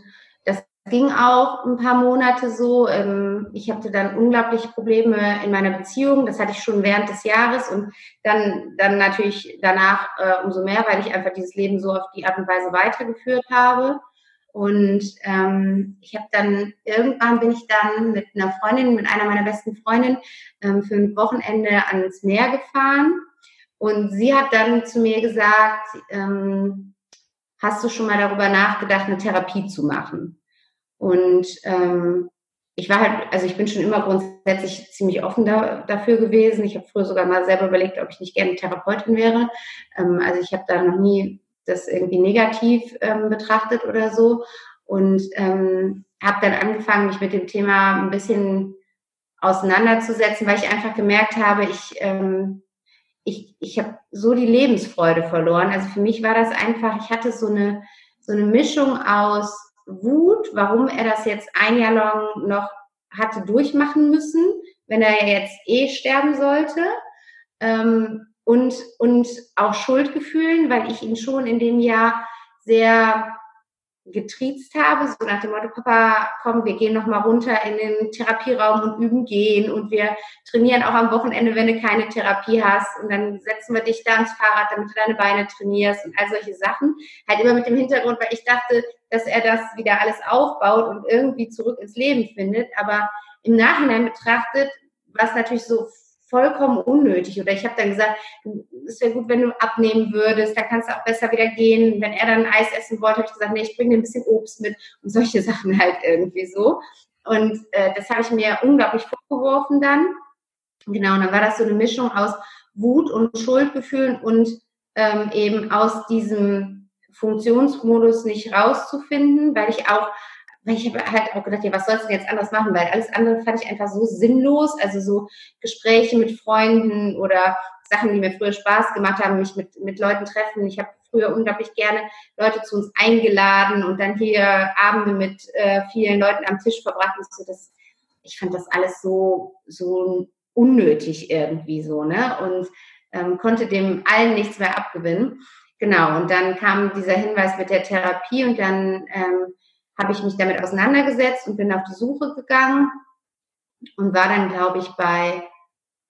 ging auch ein paar Monate so. Ähm, ich hatte dann unglaublich Probleme in meiner Beziehung. Das hatte ich schon während des Jahres und dann, dann natürlich danach äh, umso mehr, weil ich einfach dieses Leben so auf die Art und Weise weitergeführt habe. Und ähm, ich habe dann, irgendwann bin ich dann mit einer Freundin, mit einer meiner besten Freundinnen ähm, für ein Wochenende ans Meer gefahren. Und sie hat dann zu mir gesagt, ähm, hast du schon mal darüber nachgedacht, eine Therapie zu machen? Und ähm, ich war halt, also ich bin schon immer grundsätzlich ziemlich offen da, dafür gewesen. Ich habe früher sogar mal selber überlegt, ob ich nicht gerne Therapeutin wäre. Ähm, also ich habe da noch nie das irgendwie negativ ähm, betrachtet oder so. Und ähm, habe dann angefangen, mich mit dem Thema ein bisschen auseinanderzusetzen, weil ich einfach gemerkt habe, ich, ähm, ich, ich habe so die Lebensfreude verloren. Also für mich war das einfach, ich hatte so eine, so eine Mischung aus Wut, warum er das jetzt ein Jahr lang noch hatte durchmachen müssen, wenn er jetzt eh sterben sollte. Ähm, und, und auch Schuldgefühlen, weil ich ihn schon in dem Jahr sehr getriezt habe, so nach dem Motto, Papa, komm, wir gehen nochmal runter in den Therapieraum und üben gehen und wir trainieren auch am Wochenende, wenn du keine Therapie hast und dann setzen wir dich da ans Fahrrad, damit du deine Beine trainierst und all solche Sachen. Halt immer mit dem Hintergrund, weil ich dachte, dass er das wieder alles aufbaut und irgendwie zurück ins Leben findet, aber im Nachhinein betrachtet, war es natürlich so vollkommen unnötig. Oder ich habe dann gesagt, es wäre gut, wenn du abnehmen würdest, da kannst du auch besser wieder gehen. Wenn er dann Eis essen wollte, habe ich gesagt, nee, ich bringe dir ein bisschen Obst mit und solche Sachen halt irgendwie so. Und äh, das habe ich mir unglaublich vorgeworfen dann. Genau, und dann war das so eine Mischung aus Wut und Schuldgefühlen und ähm, eben aus diesem Funktionsmodus nicht rauszufinden, weil ich auch weil ich habe halt auch gedacht, ja, was sollst du jetzt anders machen? Weil alles andere fand ich einfach so sinnlos. Also so Gespräche mit Freunden oder Sachen, die mir früher Spaß gemacht haben, mich mit, mit Leuten treffen. Ich habe früher unglaublich gerne Leute zu uns eingeladen und dann hier Abende mit äh, vielen Leuten am Tisch verbracht. Und so, das, ich fand das alles so, so unnötig irgendwie so, ne? Und ähm, konnte dem allen nichts mehr abgewinnen. Genau, und dann kam dieser Hinweis mit der Therapie und dann ähm, habe ich mich damit auseinandergesetzt und bin auf die Suche gegangen und war dann, glaube ich, bei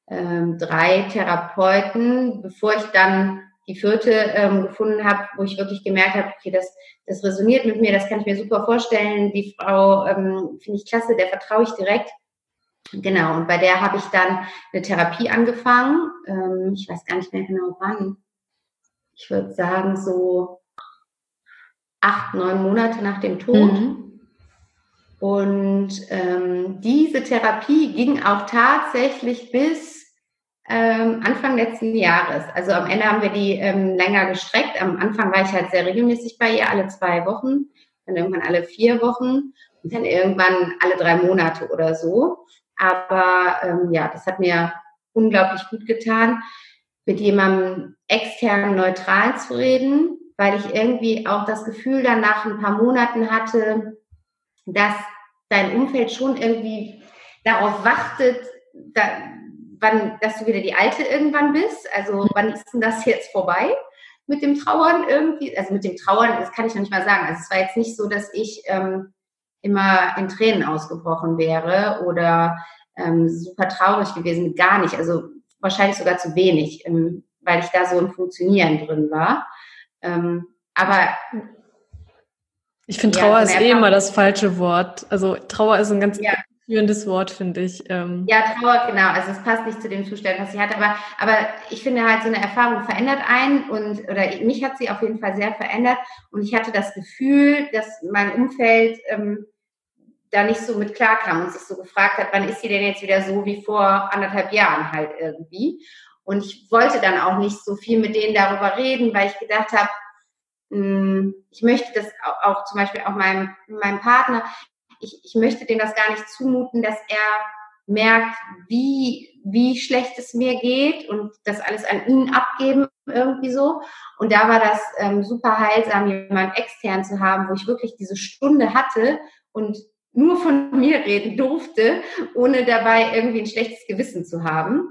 ähm, drei Therapeuten, bevor ich dann die vierte ähm, gefunden habe, wo ich wirklich gemerkt habe, okay, das, das resoniert mit mir, das kann ich mir super vorstellen. Die Frau ähm, finde ich klasse, der vertraue ich direkt. Genau, und bei der habe ich dann eine Therapie angefangen. Ähm, ich weiß gar nicht mehr genau wann. Ich würde sagen, so acht, neun Monate nach dem Tod. Mhm. Und ähm, diese Therapie ging auch tatsächlich bis ähm, Anfang letzten Jahres. Also am Ende haben wir die ähm, länger gestreckt. Am Anfang war ich halt sehr regelmäßig bei ihr, alle zwei Wochen, dann irgendwann alle vier Wochen und dann irgendwann alle drei Monate oder so. Aber ähm, ja, das hat mir unglaublich gut getan, mit jemandem extern neutral zu reden, weil ich irgendwie auch das Gefühl dann nach ein paar Monaten hatte, dass dein Umfeld schon irgendwie darauf wartet, da, wann, dass du wieder die Alte irgendwann bist. Also wann ist denn das jetzt vorbei mit dem Trauern irgendwie? Also mit dem Trauern, das kann ich noch nicht mal sagen. Also es war jetzt nicht so, dass ich ähm, immer in Tränen ausgebrochen wäre oder ähm, super traurig gewesen, gar nicht. Also wahrscheinlich sogar zu wenig, ähm, weil ich da so im Funktionieren drin war. Ähm, aber
ich finde, Trauer ja, ist eh immer das falsche Wort. Also Trauer ist ein ganz ja. führendes Wort, finde ich.
Ähm. Ja, Trauer, genau. Also es passt nicht zu dem Zustand, was sie hat. Aber, aber ich finde halt, so eine Erfahrung verändert einen und oder mich hat sie auf jeden Fall sehr verändert. Und ich hatte das Gefühl, dass mein Umfeld ähm, da nicht so mit klarkam und sich so gefragt hat, wann ist sie denn jetzt wieder so wie vor anderthalb Jahren halt irgendwie. Und ich wollte dann auch nicht so viel mit denen darüber reden, weil ich gedacht habe, hm, ich möchte das auch, zum Beispiel auch meinem, meinem Partner, ich, ich möchte dem das gar nicht zumuten, dass er merkt, wie, wie schlecht es mir geht und das alles an ihn abgeben irgendwie so. Und da war das ähm, super heilsam, jemand extern zu haben, wo ich wirklich diese Stunde hatte und nur von mir reden durfte, ohne dabei irgendwie ein schlechtes Gewissen zu haben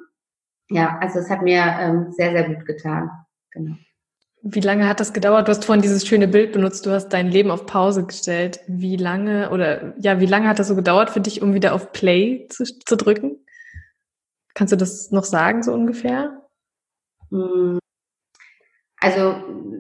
ja, also es hat mir ähm, sehr, sehr gut getan. Genau.
Wie lange hat das gedauert? Du hast vorhin dieses schöne Bild benutzt, du hast dein Leben auf Pause gestellt. Wie lange oder ja, wie lange hat das so gedauert für dich, um wieder auf Play zu, zu drücken? Kannst du das noch sagen, so ungefähr?
Also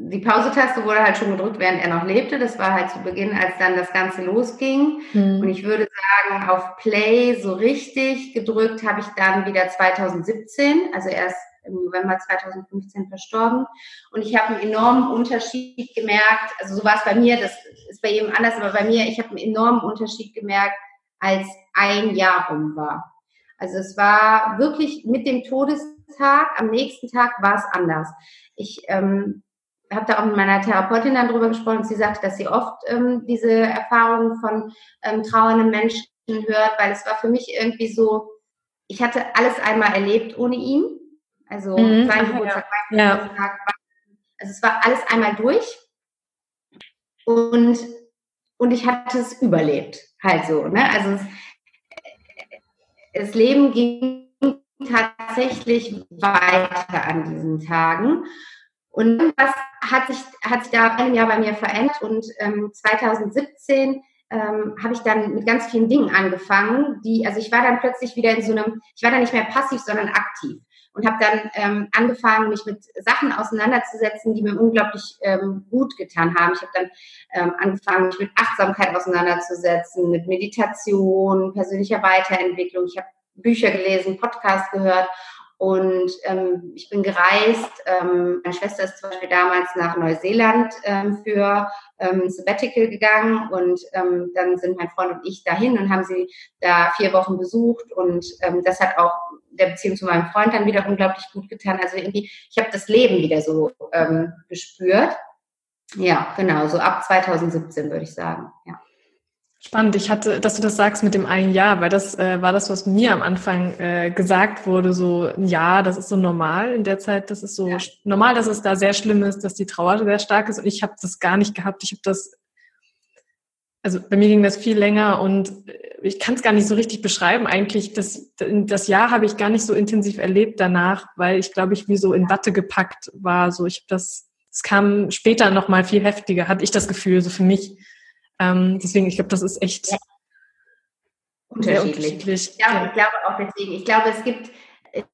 die Pause-Taste wurde halt schon gedrückt, während er noch lebte. Das war halt zu Beginn, als dann das Ganze losging. Mhm. Und ich würde sagen, auf Play so richtig gedrückt habe ich dann wieder 2017, also erst im November 2015 verstorben. Und ich habe einen enormen Unterschied gemerkt. Also so war es bei mir, das ist bei jedem anders, aber bei mir, ich habe einen enormen Unterschied gemerkt, als ein Jahr rum war. Also es war wirklich mit dem Todestag, am nächsten Tag war es anders. Ich ähm, habe da auch mit meiner Therapeutin dann drüber gesprochen. Sie sagte, dass sie oft ähm, diese Erfahrungen von ähm, trauernden Menschen hört, weil es war für mich irgendwie so, ich hatte alles einmal erlebt ohne ihn. Also mhm. sein Geburtstag, mein ja. Geburtstag. Also es war alles einmal durch. Und, und ich hatte es überlebt. Halt so. Ne? Also es, das Leben ging tatsächlich weiter an diesen Tagen. Und was hat sich, hat sich da ein Jahr bei mir verändert und ähm, 2017 ähm, habe ich dann mit ganz vielen Dingen angefangen, die, also ich war dann plötzlich wieder in so einem, ich war dann nicht mehr passiv, sondern aktiv und habe dann ähm, angefangen, mich mit Sachen auseinanderzusetzen, die mir unglaublich ähm, gut getan haben. Ich habe dann ähm, angefangen, mich mit Achtsamkeit auseinanderzusetzen, mit Meditation, persönlicher Weiterentwicklung. Ich habe Bücher gelesen, Podcasts gehört und ähm, ich bin gereist. Ähm, meine Schwester ist zum Beispiel damals nach Neuseeland ähm, für ähm, Sabbatical gegangen und ähm, dann sind mein Freund und ich dahin und haben sie da vier Wochen besucht und ähm, das hat auch der Beziehung zu meinem Freund dann wieder unglaublich gut getan. Also irgendwie, ich habe das Leben wieder so ähm, gespürt. Ja, genau, so ab 2017 würde ich sagen. Ja.
Spannend. Ich hatte, dass du das sagst mit dem einen Jahr, weil das äh, war das, was mir am Anfang äh, gesagt wurde, so ein Jahr, das ist so normal in der Zeit, das ist so ja. normal, dass es da sehr schlimm ist, dass die Trauer sehr stark ist und ich habe das gar nicht gehabt. Ich habe das, also bei mir ging das viel länger und äh, ich kann es gar nicht so richtig beschreiben eigentlich. Das, das Jahr habe ich gar nicht so intensiv erlebt danach, weil ich glaube ich wie so in Watte gepackt war. So ich habe das, es kam später noch mal viel heftiger, hatte ich das Gefühl, so für mich ähm, deswegen, ich glaube, das ist echt ja.
unterschiedlich. unterschiedlich. Ja, ja, ich glaube auch deswegen. Ich glaube, es gibt,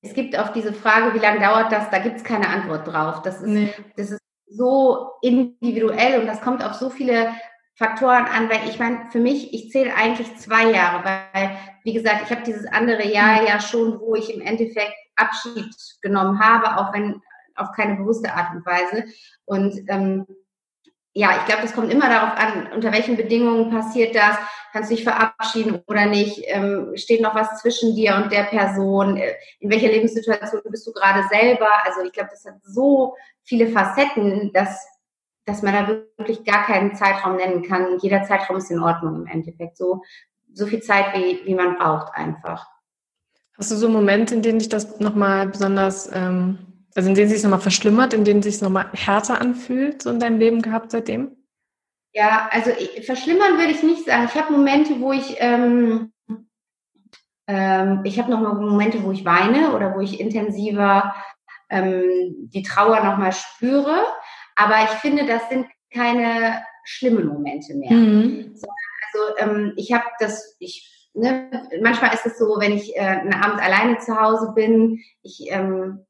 es gibt auf diese Frage, wie lange dauert das, da gibt es keine Antwort drauf. Das ist, nee. das ist so individuell und das kommt auf so viele Faktoren an, weil ich meine, für mich, ich zähle eigentlich zwei Jahre, weil, wie gesagt, ich habe dieses andere Jahr mhm. ja schon, wo ich im Endeffekt Abschied genommen habe, auch wenn auf keine bewusste Art und Weise. Und ähm, ja, ich glaube, das kommt immer darauf an, unter welchen Bedingungen passiert das. Kannst du dich verabschieden oder nicht? Ähm, steht noch was zwischen dir und der Person? Äh, in welcher Lebenssituation bist du gerade selber? Also ich glaube, das hat so viele Facetten, dass, dass man da wirklich gar keinen Zeitraum nennen kann. Jeder Zeitraum ist in Ordnung im Endeffekt. So, so viel Zeit, wie, wie man braucht einfach.
Hast du so Momente, in denen dich das nochmal besonders ähm also in denen sich nochmal verschlimmert, in denen sich nochmal härter anfühlt, so in deinem Leben gehabt seitdem?
Ja, also ich, verschlimmern würde ich nicht sagen. Ich habe Momente, wo ich ähm, ähm, ich habe noch mal Momente, wo ich weine oder wo ich intensiver ähm, die Trauer nochmal spüre. Aber ich finde, das sind keine schlimmen Momente mehr. Mhm. So, also ähm, ich habe das, ich ne, manchmal ist es so, wenn ich äh, einen Abend alleine zu Hause bin, ich ähm,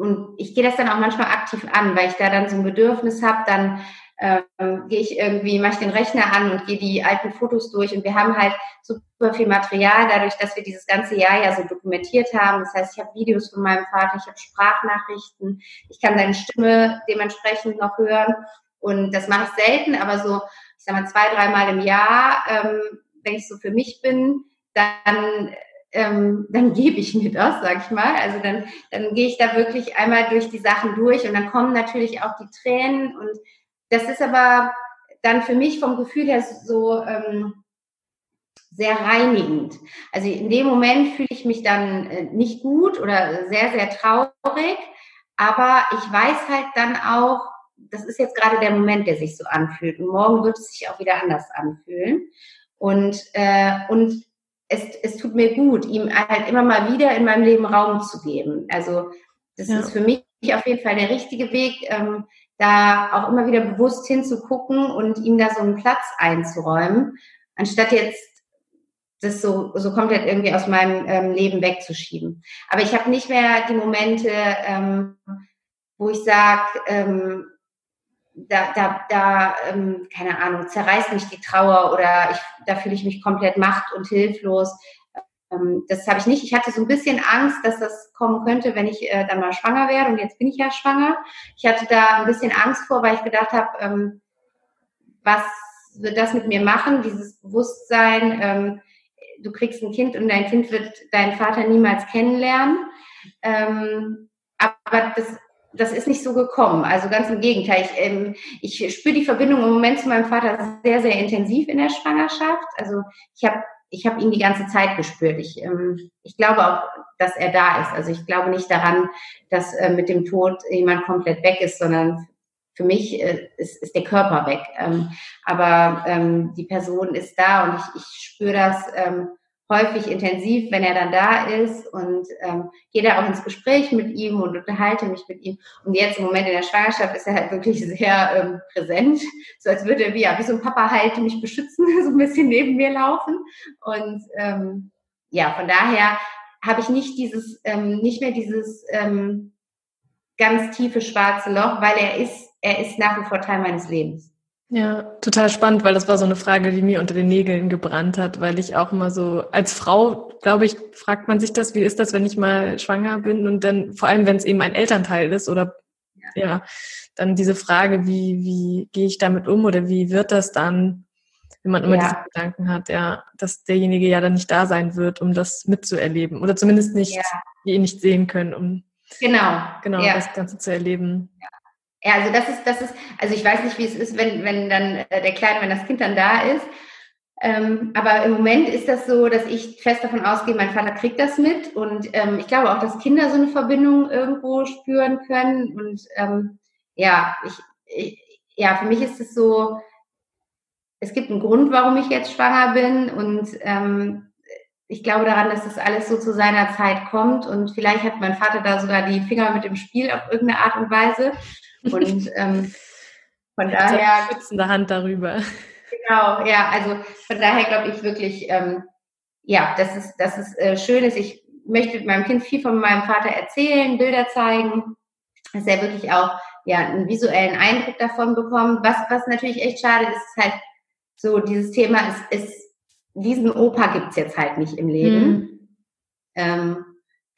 und ich gehe das dann auch manchmal aktiv an, weil ich da dann so ein Bedürfnis habe, dann ähm, gehe ich irgendwie, mache ich den Rechner an und gehe die alten Fotos durch. Und wir haben halt super viel Material, dadurch, dass wir dieses ganze Jahr ja so dokumentiert haben. Das heißt, ich habe Videos von meinem Vater, ich habe Sprachnachrichten, ich kann seine Stimme dementsprechend noch hören. Und das mache ich selten, aber so, ich sag mal, zwei, dreimal im Jahr, ähm, wenn ich so für mich bin, dann ähm, dann gebe ich mir das, sag ich mal. Also dann, dann gehe ich da wirklich einmal durch die Sachen durch und dann kommen natürlich auch die Tränen und das ist aber dann für mich vom Gefühl her so ähm, sehr reinigend. Also in dem Moment fühle ich mich dann äh, nicht gut oder sehr, sehr traurig, aber ich weiß halt dann auch, das ist jetzt gerade der Moment, der sich so anfühlt und morgen wird es sich auch wieder anders anfühlen. Und, äh, und es, es tut mir gut, ihm halt immer mal wieder in meinem Leben Raum zu geben. Also das ja. ist für mich auf jeden Fall der richtige Weg, ähm, da auch immer wieder bewusst hinzugucken und ihm da so einen Platz einzuräumen, anstatt jetzt das so, so komplett irgendwie aus meinem ähm, Leben wegzuschieben. Aber ich habe nicht mehr die Momente, ähm, wo ich sage, ähm, da, da, da ähm, keine Ahnung, zerreißt mich die Trauer oder ich, da fühle ich mich komplett macht und hilflos. Ähm, das habe ich nicht. Ich hatte so ein bisschen Angst, dass das kommen könnte, wenn ich äh, dann mal schwanger werde. Und jetzt bin ich ja schwanger. Ich hatte da ein bisschen Angst vor, weil ich gedacht habe, ähm, was wird das mit mir machen? Dieses Bewusstsein, ähm, du kriegst ein Kind und dein Kind wird deinen Vater niemals kennenlernen. Ähm, aber das das ist nicht so gekommen. Also ganz im Gegenteil. Ich, ähm, ich spüre die Verbindung im Moment zu meinem Vater sehr, sehr intensiv in der Schwangerschaft. Also ich habe ich hab ihn die ganze Zeit gespürt. Ich, ähm, ich glaube auch, dass er da ist. Also ich glaube nicht daran, dass äh, mit dem Tod jemand komplett weg ist, sondern für mich äh, ist, ist der Körper weg. Ähm, aber ähm, die Person ist da und ich, ich spüre das ähm, häufig intensiv, wenn er dann da ist und ähm, gehe da auch ins Gespräch mit ihm und unterhalte mich mit ihm. Und jetzt im Moment in der Schwangerschaft ist er halt wirklich sehr ähm, präsent, so als würde er wie, ja, wie so ein Papa halt mich beschützen, so ein bisschen neben mir laufen. Und ähm, ja, von daher habe ich nicht dieses, ähm, nicht mehr dieses ähm, ganz tiefe schwarze Loch, weil er ist, er ist nach wie vor Teil meines Lebens.
Ja, total spannend, weil das war so eine Frage, die mir unter den Nägeln gebrannt hat, weil ich auch immer so, als Frau, glaube ich, fragt man sich das, wie ist das, wenn ich mal schwanger bin und dann, vor allem wenn es eben ein Elternteil ist oder ja, ja dann diese Frage, wie, wie gehe ich damit um oder wie wird das dann, wenn man immer ja. diese Gedanken hat, ja, dass derjenige ja dann nicht da sein wird, um das mitzuerleben oder zumindest nicht, ja. die ihn nicht sehen können, um
genau,
genau das Ganze zu erleben.
Ja. Ja, also das ist, das ist, also ich weiß nicht, wie es ist, wenn, wenn dann äh, der Kleine, wenn das Kind dann da ist. Ähm, aber im Moment ist das so, dass ich fest davon ausgehe, mein Vater kriegt das mit und ähm, ich glaube auch, dass Kinder so eine Verbindung irgendwo spüren können und ähm, ja, ich, ich, ja, für mich ist es so, es gibt einen Grund, warum ich jetzt schwanger bin und ähm, ich glaube daran, dass das alles so zu seiner Zeit kommt und vielleicht hat mein Vater da sogar die Finger mit dem Spiel auf irgendeine Art und Weise. Und ähm, von daher.
Schützende Hand darüber.
Genau, ja, also von daher glaube ich wirklich, ähm, ja, dass es, dass es äh, schön ist. Ich möchte meinem Kind viel von meinem Vater erzählen, Bilder zeigen, dass er wirklich auch ja, einen visuellen Eindruck davon bekommt. Was, was natürlich echt schade ist, ist halt so, dieses Thema ist, ist diesen Opa gibt's jetzt halt nicht im Leben. Mhm. Ähm,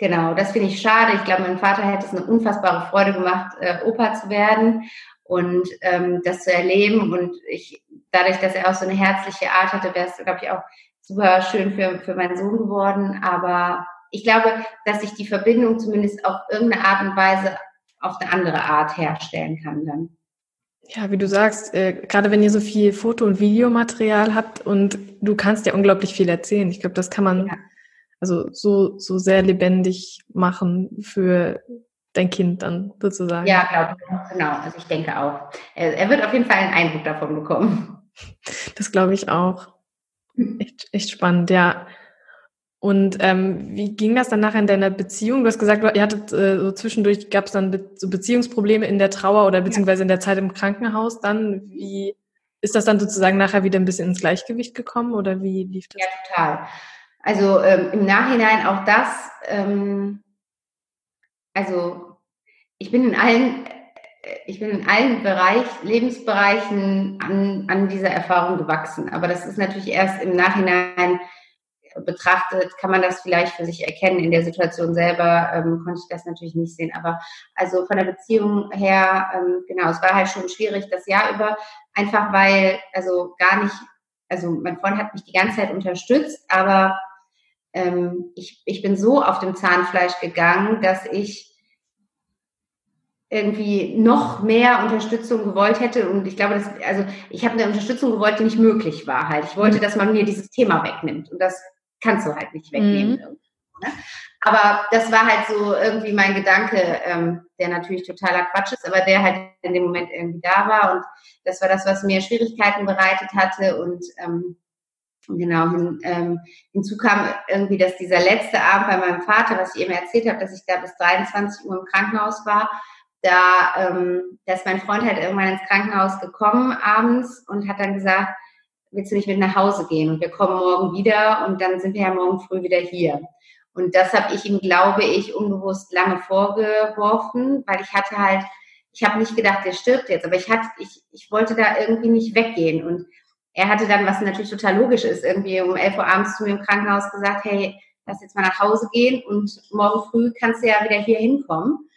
Genau, das finde ich schade. Ich glaube, mein Vater hätte es eine unfassbare Freude gemacht, äh, Opa zu werden und ähm, das zu erleben. Und ich, dadurch, dass er auch so eine herzliche Art hatte, wäre es, glaube ich, auch super schön für, für meinen Sohn geworden. Aber ich glaube, dass ich die Verbindung zumindest auf irgendeine Art und Weise auf eine andere Art herstellen kann dann.
Ja, wie du sagst, äh, gerade wenn ihr so viel Foto- und Videomaterial habt und du kannst ja unglaublich viel erzählen. Ich glaube, das kann man ja also so, so sehr lebendig machen für dein Kind dann sozusagen.
Ja, glaube ich. Genau. Also ich denke auch. Er, wird auf jeden Fall einen Eindruck davon bekommen.
Das glaube ich auch. Echt, echt spannend, ja. Und ähm, wie ging das dann nachher in deiner Beziehung? Du hast gesagt, ihr hattet äh, so zwischendurch gab es dann Be so Beziehungsprobleme in der Trauer oder beziehungsweise in der Zeit im Krankenhaus dann. Wie ist das dann sozusagen nachher wieder ein bisschen ins Gleichgewicht gekommen oder wie lief das?
Ja, total. Also ähm, im Nachhinein auch das, ähm, also ich bin in allen, äh, ich bin in allen Bereich, Lebensbereichen an, an dieser Erfahrung gewachsen. Aber das ist natürlich erst im Nachhinein betrachtet, kann man das vielleicht für sich erkennen. In der Situation selber ähm, konnte ich das natürlich nicht sehen. Aber also von der Beziehung her, ähm, genau, es war halt schon schwierig das Jahr über, einfach weil, also gar nicht, also mein Freund hat mich die ganze Zeit unterstützt, aber ähm, ich, ich bin so auf dem Zahnfleisch gegangen, dass ich irgendwie noch mehr Unterstützung gewollt hätte. Und ich glaube, dass, also ich habe eine Unterstützung gewollt, die nicht möglich war halt. Ich wollte, dass man mir dieses Thema wegnimmt. Und das kannst du halt nicht wegnehmen. Mhm. Ne? Aber das war halt so irgendwie mein Gedanke, ähm, der natürlich totaler Quatsch ist, aber der halt in dem Moment irgendwie da war. Und das war das, was mir Schwierigkeiten bereitet hatte. Und ähm, Genau, hin, ähm, hinzu kam irgendwie, dass dieser letzte Abend bei meinem Vater, was ich eben erzählt habe, dass ich da bis 23 Uhr im Krankenhaus war, da, ähm, da ist mein Freund halt irgendwann ins Krankenhaus gekommen abends und hat dann gesagt, willst du nicht mit nach Hause gehen? Und wir kommen morgen wieder und dann sind wir ja morgen früh wieder hier. Und das habe ich ihm, glaube ich, unbewusst lange vorgeworfen, weil ich hatte halt, ich habe nicht gedacht, der stirbt jetzt, aber ich hatte, ich, ich wollte da irgendwie nicht weggehen. Und er hatte dann, was natürlich total logisch ist, irgendwie um 11 Uhr abends zu mir im Krankenhaus gesagt, hey, lass jetzt mal nach Hause gehen und morgen früh kannst du ja wieder hier hinkommen.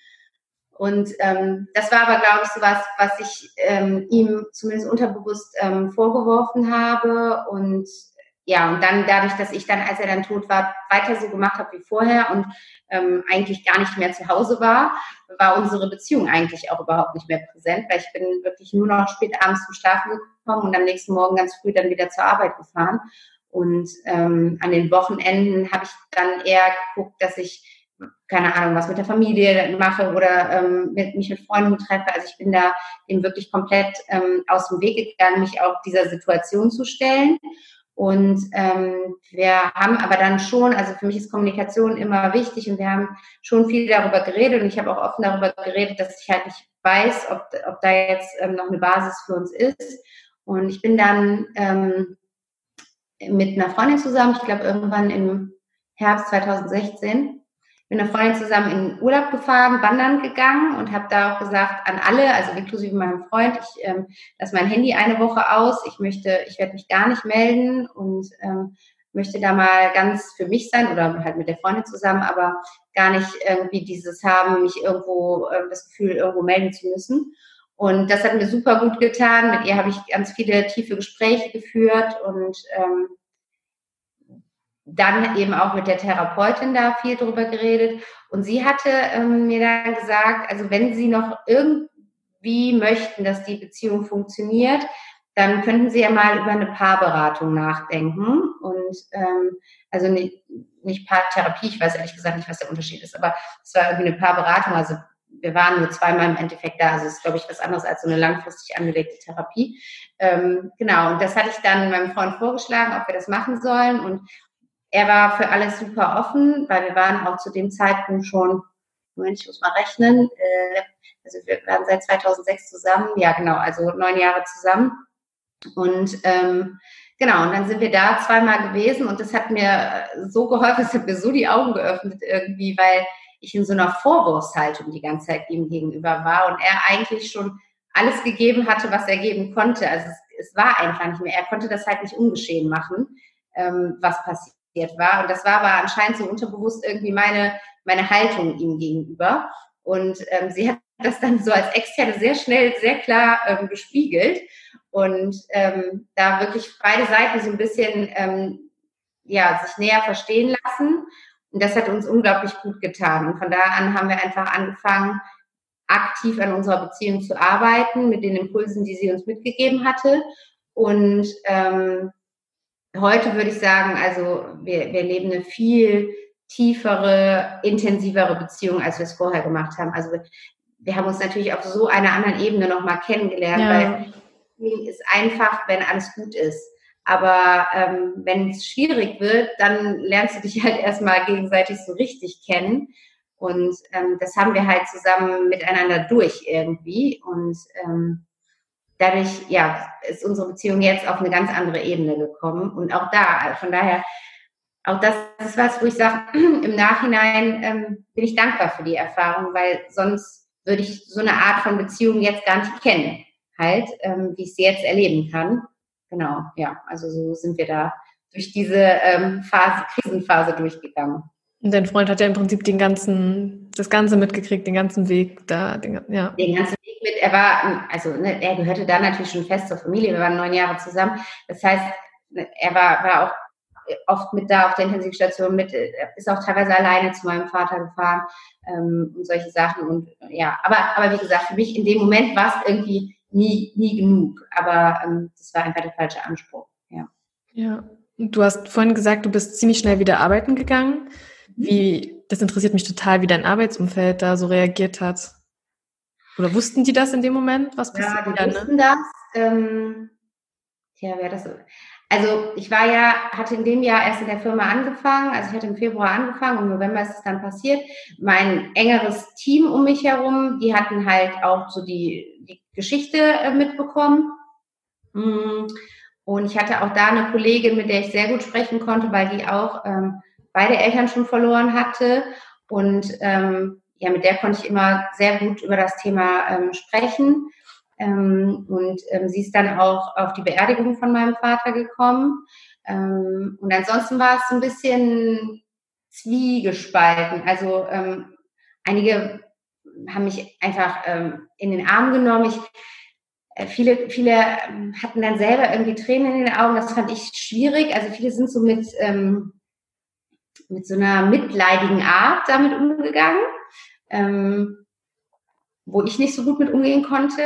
Und ähm, das war aber, glaube ich, so was, was ich ähm, ihm zumindest unterbewusst ähm, vorgeworfen habe. Und ja, und dann dadurch, dass ich dann, als er dann tot war, weiter so gemacht habe wie vorher und ähm, eigentlich gar nicht mehr zu Hause war, war unsere Beziehung eigentlich auch überhaupt nicht mehr präsent, weil ich bin wirklich nur noch spät abends zum Schlafen gekommen und am nächsten Morgen ganz früh dann wieder zur Arbeit gefahren. Und ähm, an den Wochenenden habe ich dann eher geguckt, dass ich keine Ahnung, was mit der Familie mache oder ähm, mit, mich mit Freunden treffe. Also ich bin da eben wirklich komplett ähm, aus dem Weg gegangen, mich auch dieser Situation zu stellen. Und ähm, wir haben aber dann schon, also für mich ist Kommunikation immer wichtig und wir haben schon viel darüber geredet und ich habe auch offen darüber geredet, dass ich halt nicht weiß, ob, ob da jetzt ähm, noch eine Basis für uns ist. Und ich bin dann ähm, mit einer Freundin zusammen, ich glaube irgendwann im Herbst 2016, mit einer Freundin zusammen in Urlaub gefahren, wandern gegangen und habe da auch gesagt an alle, also inklusive meinem Freund, ich ähm, lasse mein Handy eine Woche aus, ich möchte, ich werde mich gar nicht melden und ähm, möchte da mal ganz für mich sein oder halt mit der Freundin zusammen, aber gar nicht irgendwie dieses haben, mich irgendwo äh, das Gefühl irgendwo melden zu müssen. Und das hat mir super gut getan. Mit ihr habe ich ganz viele tiefe Gespräche geführt und ähm, dann eben auch mit der Therapeutin da viel drüber geredet. Und sie hatte ähm, mir dann gesagt, also wenn Sie noch irgendwie möchten, dass die Beziehung funktioniert, dann könnten Sie ja mal über eine Paarberatung nachdenken. Und ähm, also nicht, nicht Paartherapie, ich weiß ehrlich gesagt nicht, was der Unterschied ist, aber es war irgendwie eine Paarberatung, also wir waren nur zweimal im Endeffekt da, also es ist, glaube ich, was anderes als so eine langfristig angelegte Therapie. Ähm, genau, und das hatte ich dann meinem Freund vorgeschlagen, ob wir das machen sollen. Und er war für alles super offen, weil wir waren auch zu dem Zeitpunkt schon, Moment, ich muss mal rechnen, äh, also wir waren seit 2006 zusammen, ja genau, also neun Jahre zusammen. Und ähm, genau, und dann sind wir da zweimal gewesen und das hat mir so geholfen, es hat mir so die Augen geöffnet irgendwie, weil ich in so einer Vorwurfshaltung die ganze Zeit ihm gegenüber war und er eigentlich schon alles gegeben hatte, was er geben konnte. Also es, es war einfach nicht mehr. Er konnte das halt nicht ungeschehen machen, ähm, was passiert war. Und das war aber anscheinend so unterbewusst irgendwie meine, meine Haltung ihm gegenüber. Und ähm, sie hat das dann so als Externe sehr schnell, sehr klar ähm, gespiegelt und ähm, da wirklich beide Seiten so ein bisschen ähm, ja, sich näher verstehen lassen. Und das hat uns unglaublich gut getan. Und von da an haben wir einfach angefangen, aktiv an unserer Beziehung zu arbeiten, mit den Impulsen, die sie uns mitgegeben hatte. Und ähm, heute würde ich sagen, also wir, wir leben eine viel tiefere, intensivere Beziehung, als wir es vorher gemacht haben. Also wir, haben uns natürlich auf so einer anderen Ebene nochmal kennengelernt, ja. weil ist einfach, wenn alles gut ist. Aber ähm, wenn es schwierig wird, dann lernst du dich halt erstmal gegenseitig so richtig kennen. Und ähm, das haben wir halt zusammen miteinander durch irgendwie. Und ähm, dadurch, ja, ist unsere Beziehung jetzt auf eine ganz andere Ebene gekommen. Und auch da, von daher, auch das ist was, wo ich sage, im Nachhinein ähm, bin ich dankbar für die Erfahrung, weil sonst würde ich so eine Art von Beziehung jetzt gar nicht kennen, halt, ähm, wie ich sie jetzt erleben kann. Genau, ja, also so sind wir da durch diese ähm, Phase, Krisenphase durchgegangen.
Und dein Freund hat ja im Prinzip den ganzen, das Ganze mitgekriegt, den ganzen Weg da, den, ja.
Den ganzen Weg mit, er war, also ne, er gehörte da natürlich schon fest zur Familie, wir waren neun Jahre zusammen. Das heißt, ne, er war, war auch oft mit da auf der Intensivstation mit, ist auch teilweise alleine zu meinem Vater gefahren ähm, und solche Sachen. Und ja, aber, aber wie gesagt, für mich in dem Moment war es irgendwie nie, nie genug. Aber ähm, das war einfach der falsche Anspruch. Ja.
Ja. Du hast vorhin gesagt, du bist ziemlich schnell wieder arbeiten gegangen. Wie, das interessiert mich total, wie dein Arbeitsumfeld da so reagiert hat. Oder wussten die das in dem Moment?
Was passiert ja, die dann, ne? wussten das. Ähm, ja, wer das. Also ich war ja, hatte in dem Jahr erst in der Firma angefangen, also ich hatte im Februar angefangen und im November ist es dann passiert. Mein engeres Team um mich herum, die hatten halt auch so die, die Geschichte äh, mitbekommen. Mm, und ich hatte auch da eine Kollegin, mit der ich sehr gut sprechen konnte, weil die auch ähm, beide Eltern schon verloren hatte. Und ähm, ja, mit der konnte ich immer sehr gut über das Thema ähm, sprechen. Ähm, und ähm, sie ist dann auch auf die Beerdigung von meinem Vater gekommen. Ähm, und ansonsten war es so ein bisschen zwiegespalten. Also ähm, einige haben mich einfach ähm, in den Arm genommen. Ich, äh, viele, viele ähm, hatten dann selber irgendwie Tränen in den Augen. Das fand ich schwierig. Also viele sind so mit ähm, mit so einer mitleidigen Art damit umgegangen, ähm, wo ich nicht so gut mit umgehen konnte.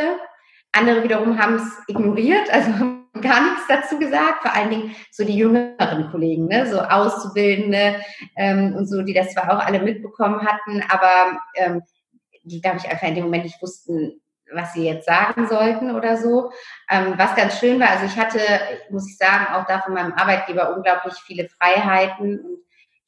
Andere wiederum haben es ignoriert, also haben gar nichts dazu gesagt, vor allen Dingen so die jüngeren Kollegen, ne, so Auszubildende ähm, und so, die das zwar auch alle mitbekommen hatten, aber ähm, die, glaube ich, einfach in dem Moment nicht wussten, was sie jetzt sagen sollten oder so. Ähm, was ganz schön war, also ich hatte, muss ich sagen, auch da von meinem Arbeitgeber unglaublich viele Freiheiten. Und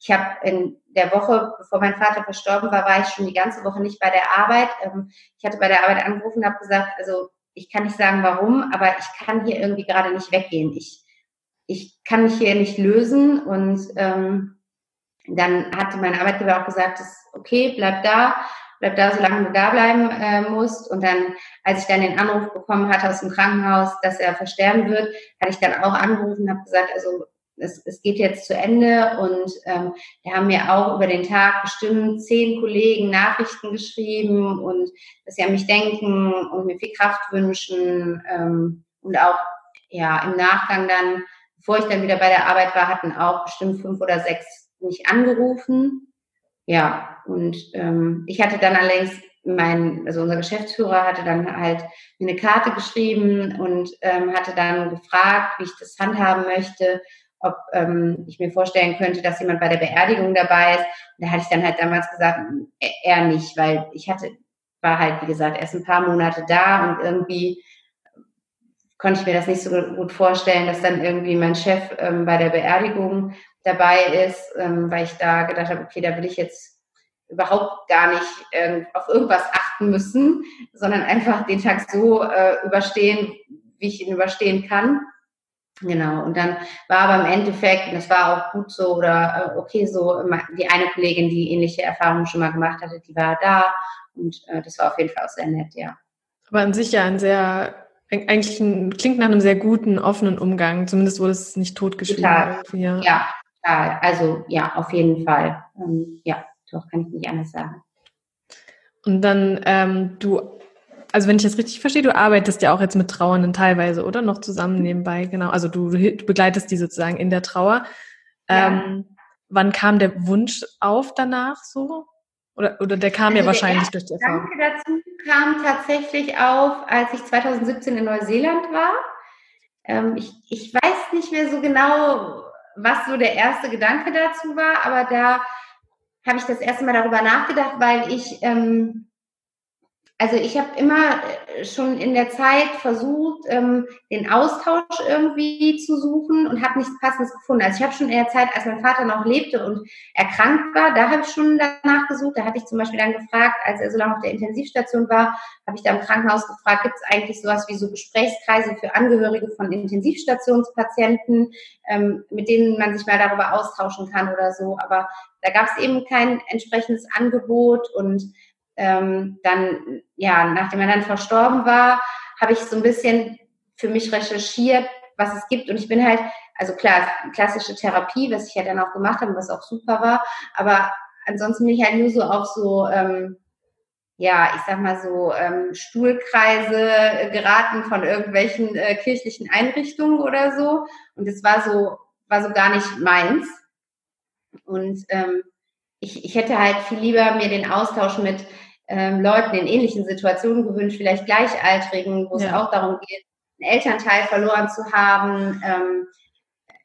ich habe in der Woche, bevor mein Vater verstorben war, war ich schon die ganze Woche nicht bei der Arbeit. Ähm, ich hatte bei der Arbeit angerufen und habe gesagt, also ich kann nicht sagen warum, aber ich kann hier irgendwie gerade nicht weggehen. Ich, ich kann mich hier nicht lösen und ähm, dann hatte mein Arbeitgeber auch gesagt, das ist okay, bleib da, bleib da, solange du da bleiben äh, musst. Und dann, als ich dann den Anruf bekommen hatte aus dem Krankenhaus, dass er versterben wird, hatte ich dann auch angerufen und habe gesagt, also es, es geht jetzt zu Ende und ähm, wir haben mir auch über den Tag bestimmt zehn Kollegen Nachrichten geschrieben und dass sie an mich denken und mir viel Kraft wünschen ähm, und auch ja im Nachgang dann, bevor ich dann wieder bei der Arbeit war, hatten auch bestimmt fünf oder sechs mich angerufen. Ja, und ähm, ich hatte dann allerdings mein, also unser Geschäftsführer hatte dann halt mir eine Karte geschrieben und ähm, hatte dann gefragt, wie ich das handhaben möchte ob ähm, ich mir vorstellen könnte, dass jemand bei der Beerdigung dabei ist. Und da hatte ich dann halt damals gesagt, eher nicht, weil ich hatte, war halt, wie gesagt, erst ein paar Monate da und irgendwie konnte ich mir das nicht so gut vorstellen, dass dann irgendwie mein Chef ähm, bei der Beerdigung dabei ist, ähm, weil ich da gedacht habe, okay, da will ich jetzt überhaupt gar nicht äh, auf irgendwas achten müssen, sondern einfach den Tag so äh, überstehen, wie ich ihn überstehen kann. Genau, und dann war aber im Endeffekt, und das war auch gut so oder äh, okay so, die eine Kollegin, die ähnliche Erfahrungen schon mal gemacht hatte, die war da und äh, das war auf jeden Fall auch sehr nett, ja.
Aber an sich ja ein sehr, eigentlich ein, klingt nach einem sehr guten, offenen Umgang, zumindest wurde es nicht totgeschrieben.
Total. Ja. ja, total. Also ja, auf jeden Fall. Ähm, ja, doch, kann ich nicht anders sagen.
Und dann, ähm, du also wenn ich das richtig verstehe, du arbeitest ja auch jetzt mit Trauernden teilweise, oder? Noch zusammen nebenbei, genau. Also du, du begleitest die sozusagen in der Trauer. Ja. Ähm, wann kam der Wunsch auf danach so? Oder, oder der kam also ja wahrscheinlich durch die Erfahrung.
Danke dazu kam tatsächlich auf, als ich 2017 in Neuseeland war. Ähm, ich, ich weiß nicht mehr so genau, was so der erste Gedanke dazu war, aber da habe ich das erste Mal darüber nachgedacht, weil ich ähm, also ich habe immer äh, schon in der Zeit versucht, ähm, den Austausch irgendwie zu suchen und habe nichts Passendes gefunden. Also ich habe schon in der Zeit, als mein Vater noch lebte und erkrankt war, da habe ich schon danach gesucht. Da hatte ich zum Beispiel dann gefragt, als er so lange auf der Intensivstation war, habe ich da im Krankenhaus gefragt, gibt es eigentlich sowas wie so Gesprächskreise für Angehörige von Intensivstationspatienten, ähm, mit denen man sich mal darüber austauschen kann oder so. Aber da gab es eben kein entsprechendes Angebot und ähm, dann, ja, nachdem er dann verstorben war, habe ich so ein bisschen für mich recherchiert, was es gibt. Und ich bin halt, also klar, klassische Therapie, was ich ja dann auch gemacht habe, was auch super war, aber ansonsten bin ich halt nur so auf so, ähm, ja, ich sag mal so ähm, Stuhlkreise geraten von irgendwelchen äh, kirchlichen Einrichtungen oder so. Und das war so, war so gar nicht meins. Und ähm, ich, ich hätte halt viel lieber mir den Austausch mit ähm, Leuten in ähnlichen Situationen gewünscht, vielleicht Gleichaltrigen, wo ja. es auch darum geht, einen Elternteil verloren zu haben. Ähm,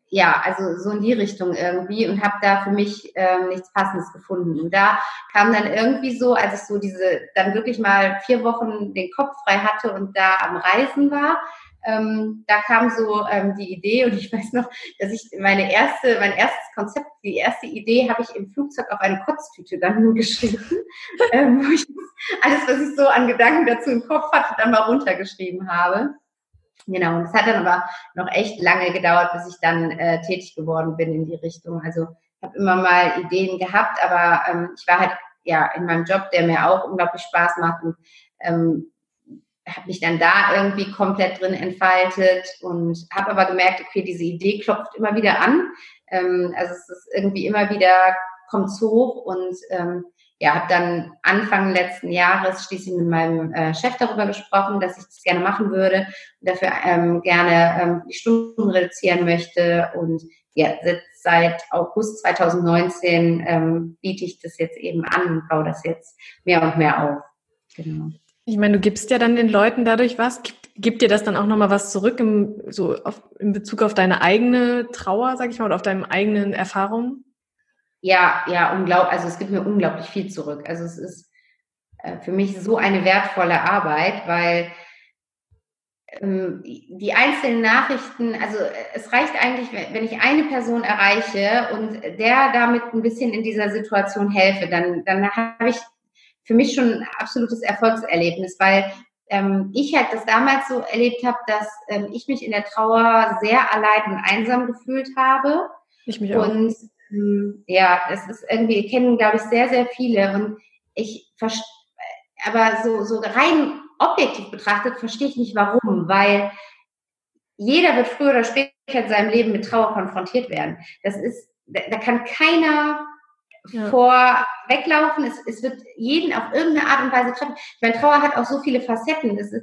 ja, also so in die Richtung irgendwie und habe da für mich ähm, nichts Passendes gefunden. Und da kam dann irgendwie so, als ich so diese, dann wirklich mal vier Wochen den Kopf frei hatte und da am Reisen war, ähm, da kam so ähm, die Idee und ich weiß noch, dass ich meine erste, mein erstes Konzept, die erste Idee habe ich im Flugzeug auf eine Kotztüte dann geschrieben, ähm, wo ich alles, was ich so an Gedanken dazu im Kopf hatte, dann mal runtergeschrieben habe. Genau, und es hat dann aber noch echt lange gedauert, bis ich dann äh, tätig geworden bin in die Richtung. Also ich habe immer mal Ideen gehabt, aber ähm, ich war halt ja in meinem Job, der mir auch unglaublich Spaß macht und ähm, habe mich dann da irgendwie komplett drin entfaltet und habe aber gemerkt, okay, diese Idee klopft immer wieder an. Ähm, also es ist irgendwie immer wieder, kommt es hoch und ähm, ja, habe dann Anfang letzten Jahres schließlich mit meinem äh, Chef darüber gesprochen, dass ich das gerne machen würde und dafür ähm, gerne ähm, die Stunden reduzieren möchte und ja, seit August 2019 ähm, biete ich das jetzt eben an und baue das jetzt mehr und mehr auf.
Genau. Ich meine, du gibst ja dann den Leuten dadurch was. Gibt dir das dann auch nochmal was zurück im, so auf, in Bezug auf deine eigene Trauer, sag ich mal, oder auf deine eigenen Erfahrungen?
Ja, ja, unglaublich. Also es gibt mir unglaublich viel zurück. Also es ist äh, für mich so eine wertvolle Arbeit, weil ähm, die einzelnen Nachrichten, also äh, es reicht eigentlich, wenn ich eine Person erreiche und der damit ein bisschen in dieser Situation helfe, dann, dann habe ich für mich schon ein absolutes Erfolgserlebnis, weil ähm, ich halt das damals so erlebt habe, dass ähm, ich mich in der Trauer sehr allein und einsam gefühlt habe.
Ich mich auch.
Und ähm, ja, das ist irgendwie, kennen, glaube ich, sehr, sehr viele. Und ich aber so, so rein objektiv betrachtet verstehe ich nicht warum, weil jeder wird früher oder später in seinem Leben mit Trauer konfrontiert werden. Das ist, da kann keiner ja. vor weglaufen. Es, es wird jeden auf irgendeine Art und Weise treffen. Ich meine, Trauer hat auch so viele Facetten. Ist,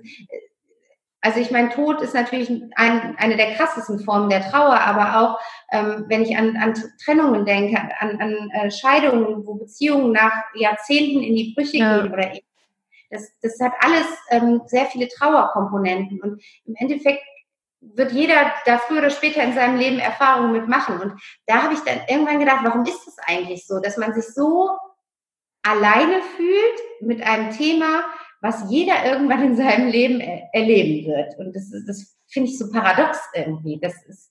also ich meine, Tod ist natürlich ein, eine der krassesten Formen der Trauer, aber auch ähm, wenn ich an, an Trennungen denke, an, an äh, Scheidungen, wo Beziehungen nach Jahrzehnten in die Brüche ja. gehen oder das, das hat alles ähm, sehr viele Trauerkomponenten und im Endeffekt wird jeder da früher oder später in seinem Leben Erfahrungen mitmachen. Und da habe ich dann irgendwann gedacht, warum ist das eigentlich so, dass man sich so alleine fühlt mit einem Thema, was jeder irgendwann in seinem Leben er erleben wird. Und das, das finde ich so paradox irgendwie. Das ist,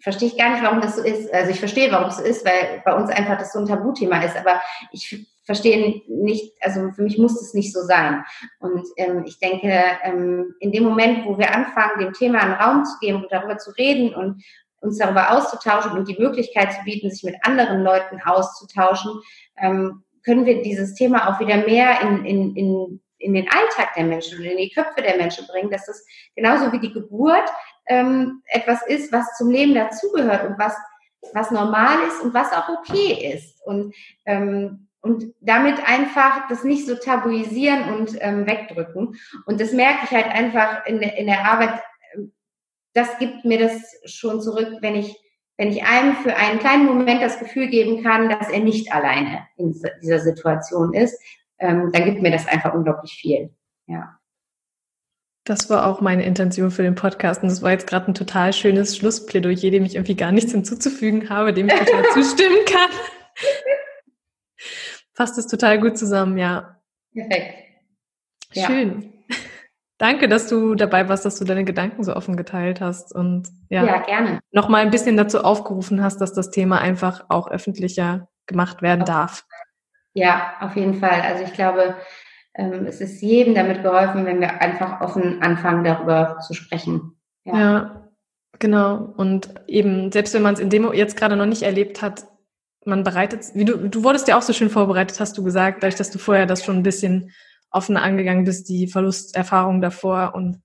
verstehe ich gar nicht, warum das so ist. Also ich verstehe, warum es so ist, weil bei uns einfach das so ein Tabuthema ist. Aber ich verstehe nicht, also für mich muss es nicht so sein. Und ähm, ich denke, ähm, in dem Moment, wo wir anfangen, dem Thema einen Raum zu geben und darüber zu reden und uns darüber auszutauschen und die Möglichkeit zu bieten, sich mit anderen Leuten auszutauschen, ähm, können wir dieses Thema auch wieder mehr in, in, in, in den Alltag der Menschen und in die Köpfe der Menschen bringen, dass das genauso wie die Geburt ähm, etwas ist, was zum Leben dazugehört und was, was normal ist und was auch okay ist. Und ähm, und damit einfach das nicht so tabuisieren und ähm, wegdrücken. Und das merke ich halt einfach in, in der Arbeit. Ähm, das gibt mir das schon zurück, wenn ich, wenn ich einem für einen kleinen Moment das Gefühl geben kann, dass er nicht alleine in dieser Situation ist, ähm, dann gibt mir das einfach unglaublich viel. Ja.
Das war auch meine Intention für den Podcast. Und das war jetzt gerade ein total schönes Schlussplädoyer, dem ich irgendwie gar nichts hinzuzufügen habe, dem ich total zustimmen kann fasst es total gut zusammen, ja.
Perfekt.
Ja. Schön. Danke, dass du dabei warst, dass du deine Gedanken so offen geteilt hast und ja,
ja gerne.
noch mal ein bisschen dazu aufgerufen hast, dass das Thema einfach auch öffentlicher gemacht werden auf darf.
Ja, auf jeden Fall. Also ich glaube, ähm, es ist jedem damit geholfen, wenn wir einfach offen anfangen, darüber zu sprechen.
Ja, ja genau. Und eben, selbst wenn man es in dem jetzt gerade noch nicht erlebt hat, man bereitet, wie du, du wurdest ja auch so schön vorbereitet, hast du gesagt, dadurch, dass du vorher das schon ein bisschen offener angegangen bist, die Verlusterfahrung davor und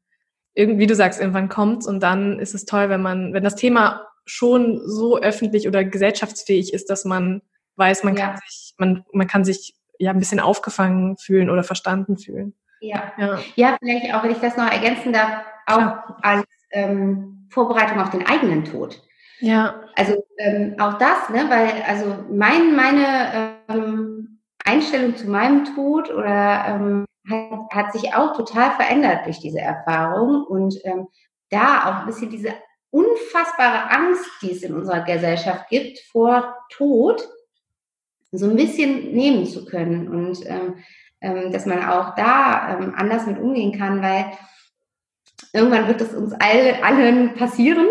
irgendwie, du sagst, irgendwann kommt's und dann ist es toll, wenn man, wenn das Thema schon so öffentlich oder gesellschaftsfähig ist, dass man weiß, man ja. kann sich, man, man kann sich ja ein bisschen aufgefangen fühlen oder verstanden fühlen.
Ja. ja. Ja, vielleicht auch, wenn ich das noch ergänzen darf, auch ja. als ähm, Vorbereitung auf den eigenen Tod.
Ja.
Also ähm, auch das, ne, weil also mein, meine ähm, Einstellung zu meinem Tod oder ähm, hat, hat sich auch total verändert durch diese Erfahrung und ähm, da auch ein bisschen diese unfassbare Angst, die es in unserer Gesellschaft gibt vor Tod, so ein bisschen nehmen zu können und ähm, ähm, dass man auch da ähm, anders mit umgehen kann, weil irgendwann wird es uns all, allen passieren.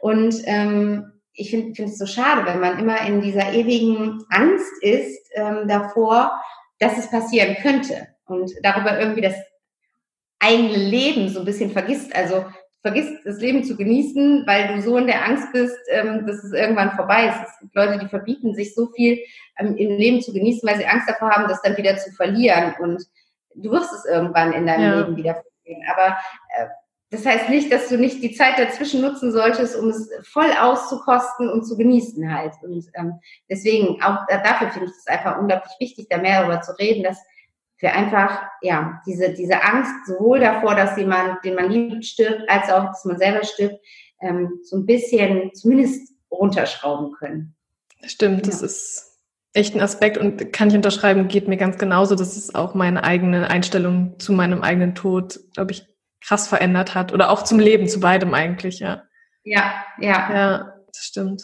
Und ähm, ich finde find es so schade, wenn man immer in dieser ewigen Angst ist ähm, davor, dass es passieren könnte und darüber irgendwie das eigene Leben so ein bisschen vergisst. Also vergisst das Leben zu genießen, weil du so in der Angst bist, ähm, dass es irgendwann vorbei ist. Es gibt Leute, die verbieten sich so viel ähm, im Leben zu genießen, weil sie Angst davor haben, das dann wieder zu verlieren. Und du wirst es irgendwann in deinem ja. Leben wieder verlieren. Aber äh, das heißt nicht, dass du nicht die Zeit dazwischen nutzen solltest, um es voll auszukosten und zu genießen halt. Und ähm, deswegen, auch dafür finde ich es einfach unglaublich wichtig, da mehr darüber zu reden, dass wir einfach, ja, diese, diese Angst sowohl davor, dass jemand, den man liebt, stirbt, als auch, dass man selber stirbt, ähm, so ein bisschen zumindest runterschrauben können.
Stimmt, ja. das ist echt ein Aspekt und kann ich unterschreiben, geht mir ganz genauso. Das ist auch meine eigene Einstellung zu meinem eigenen Tod, glaube ich, krass verändert hat. Oder auch zum Leben, zu beidem eigentlich, ja.
Ja, ja.
Ja, das stimmt.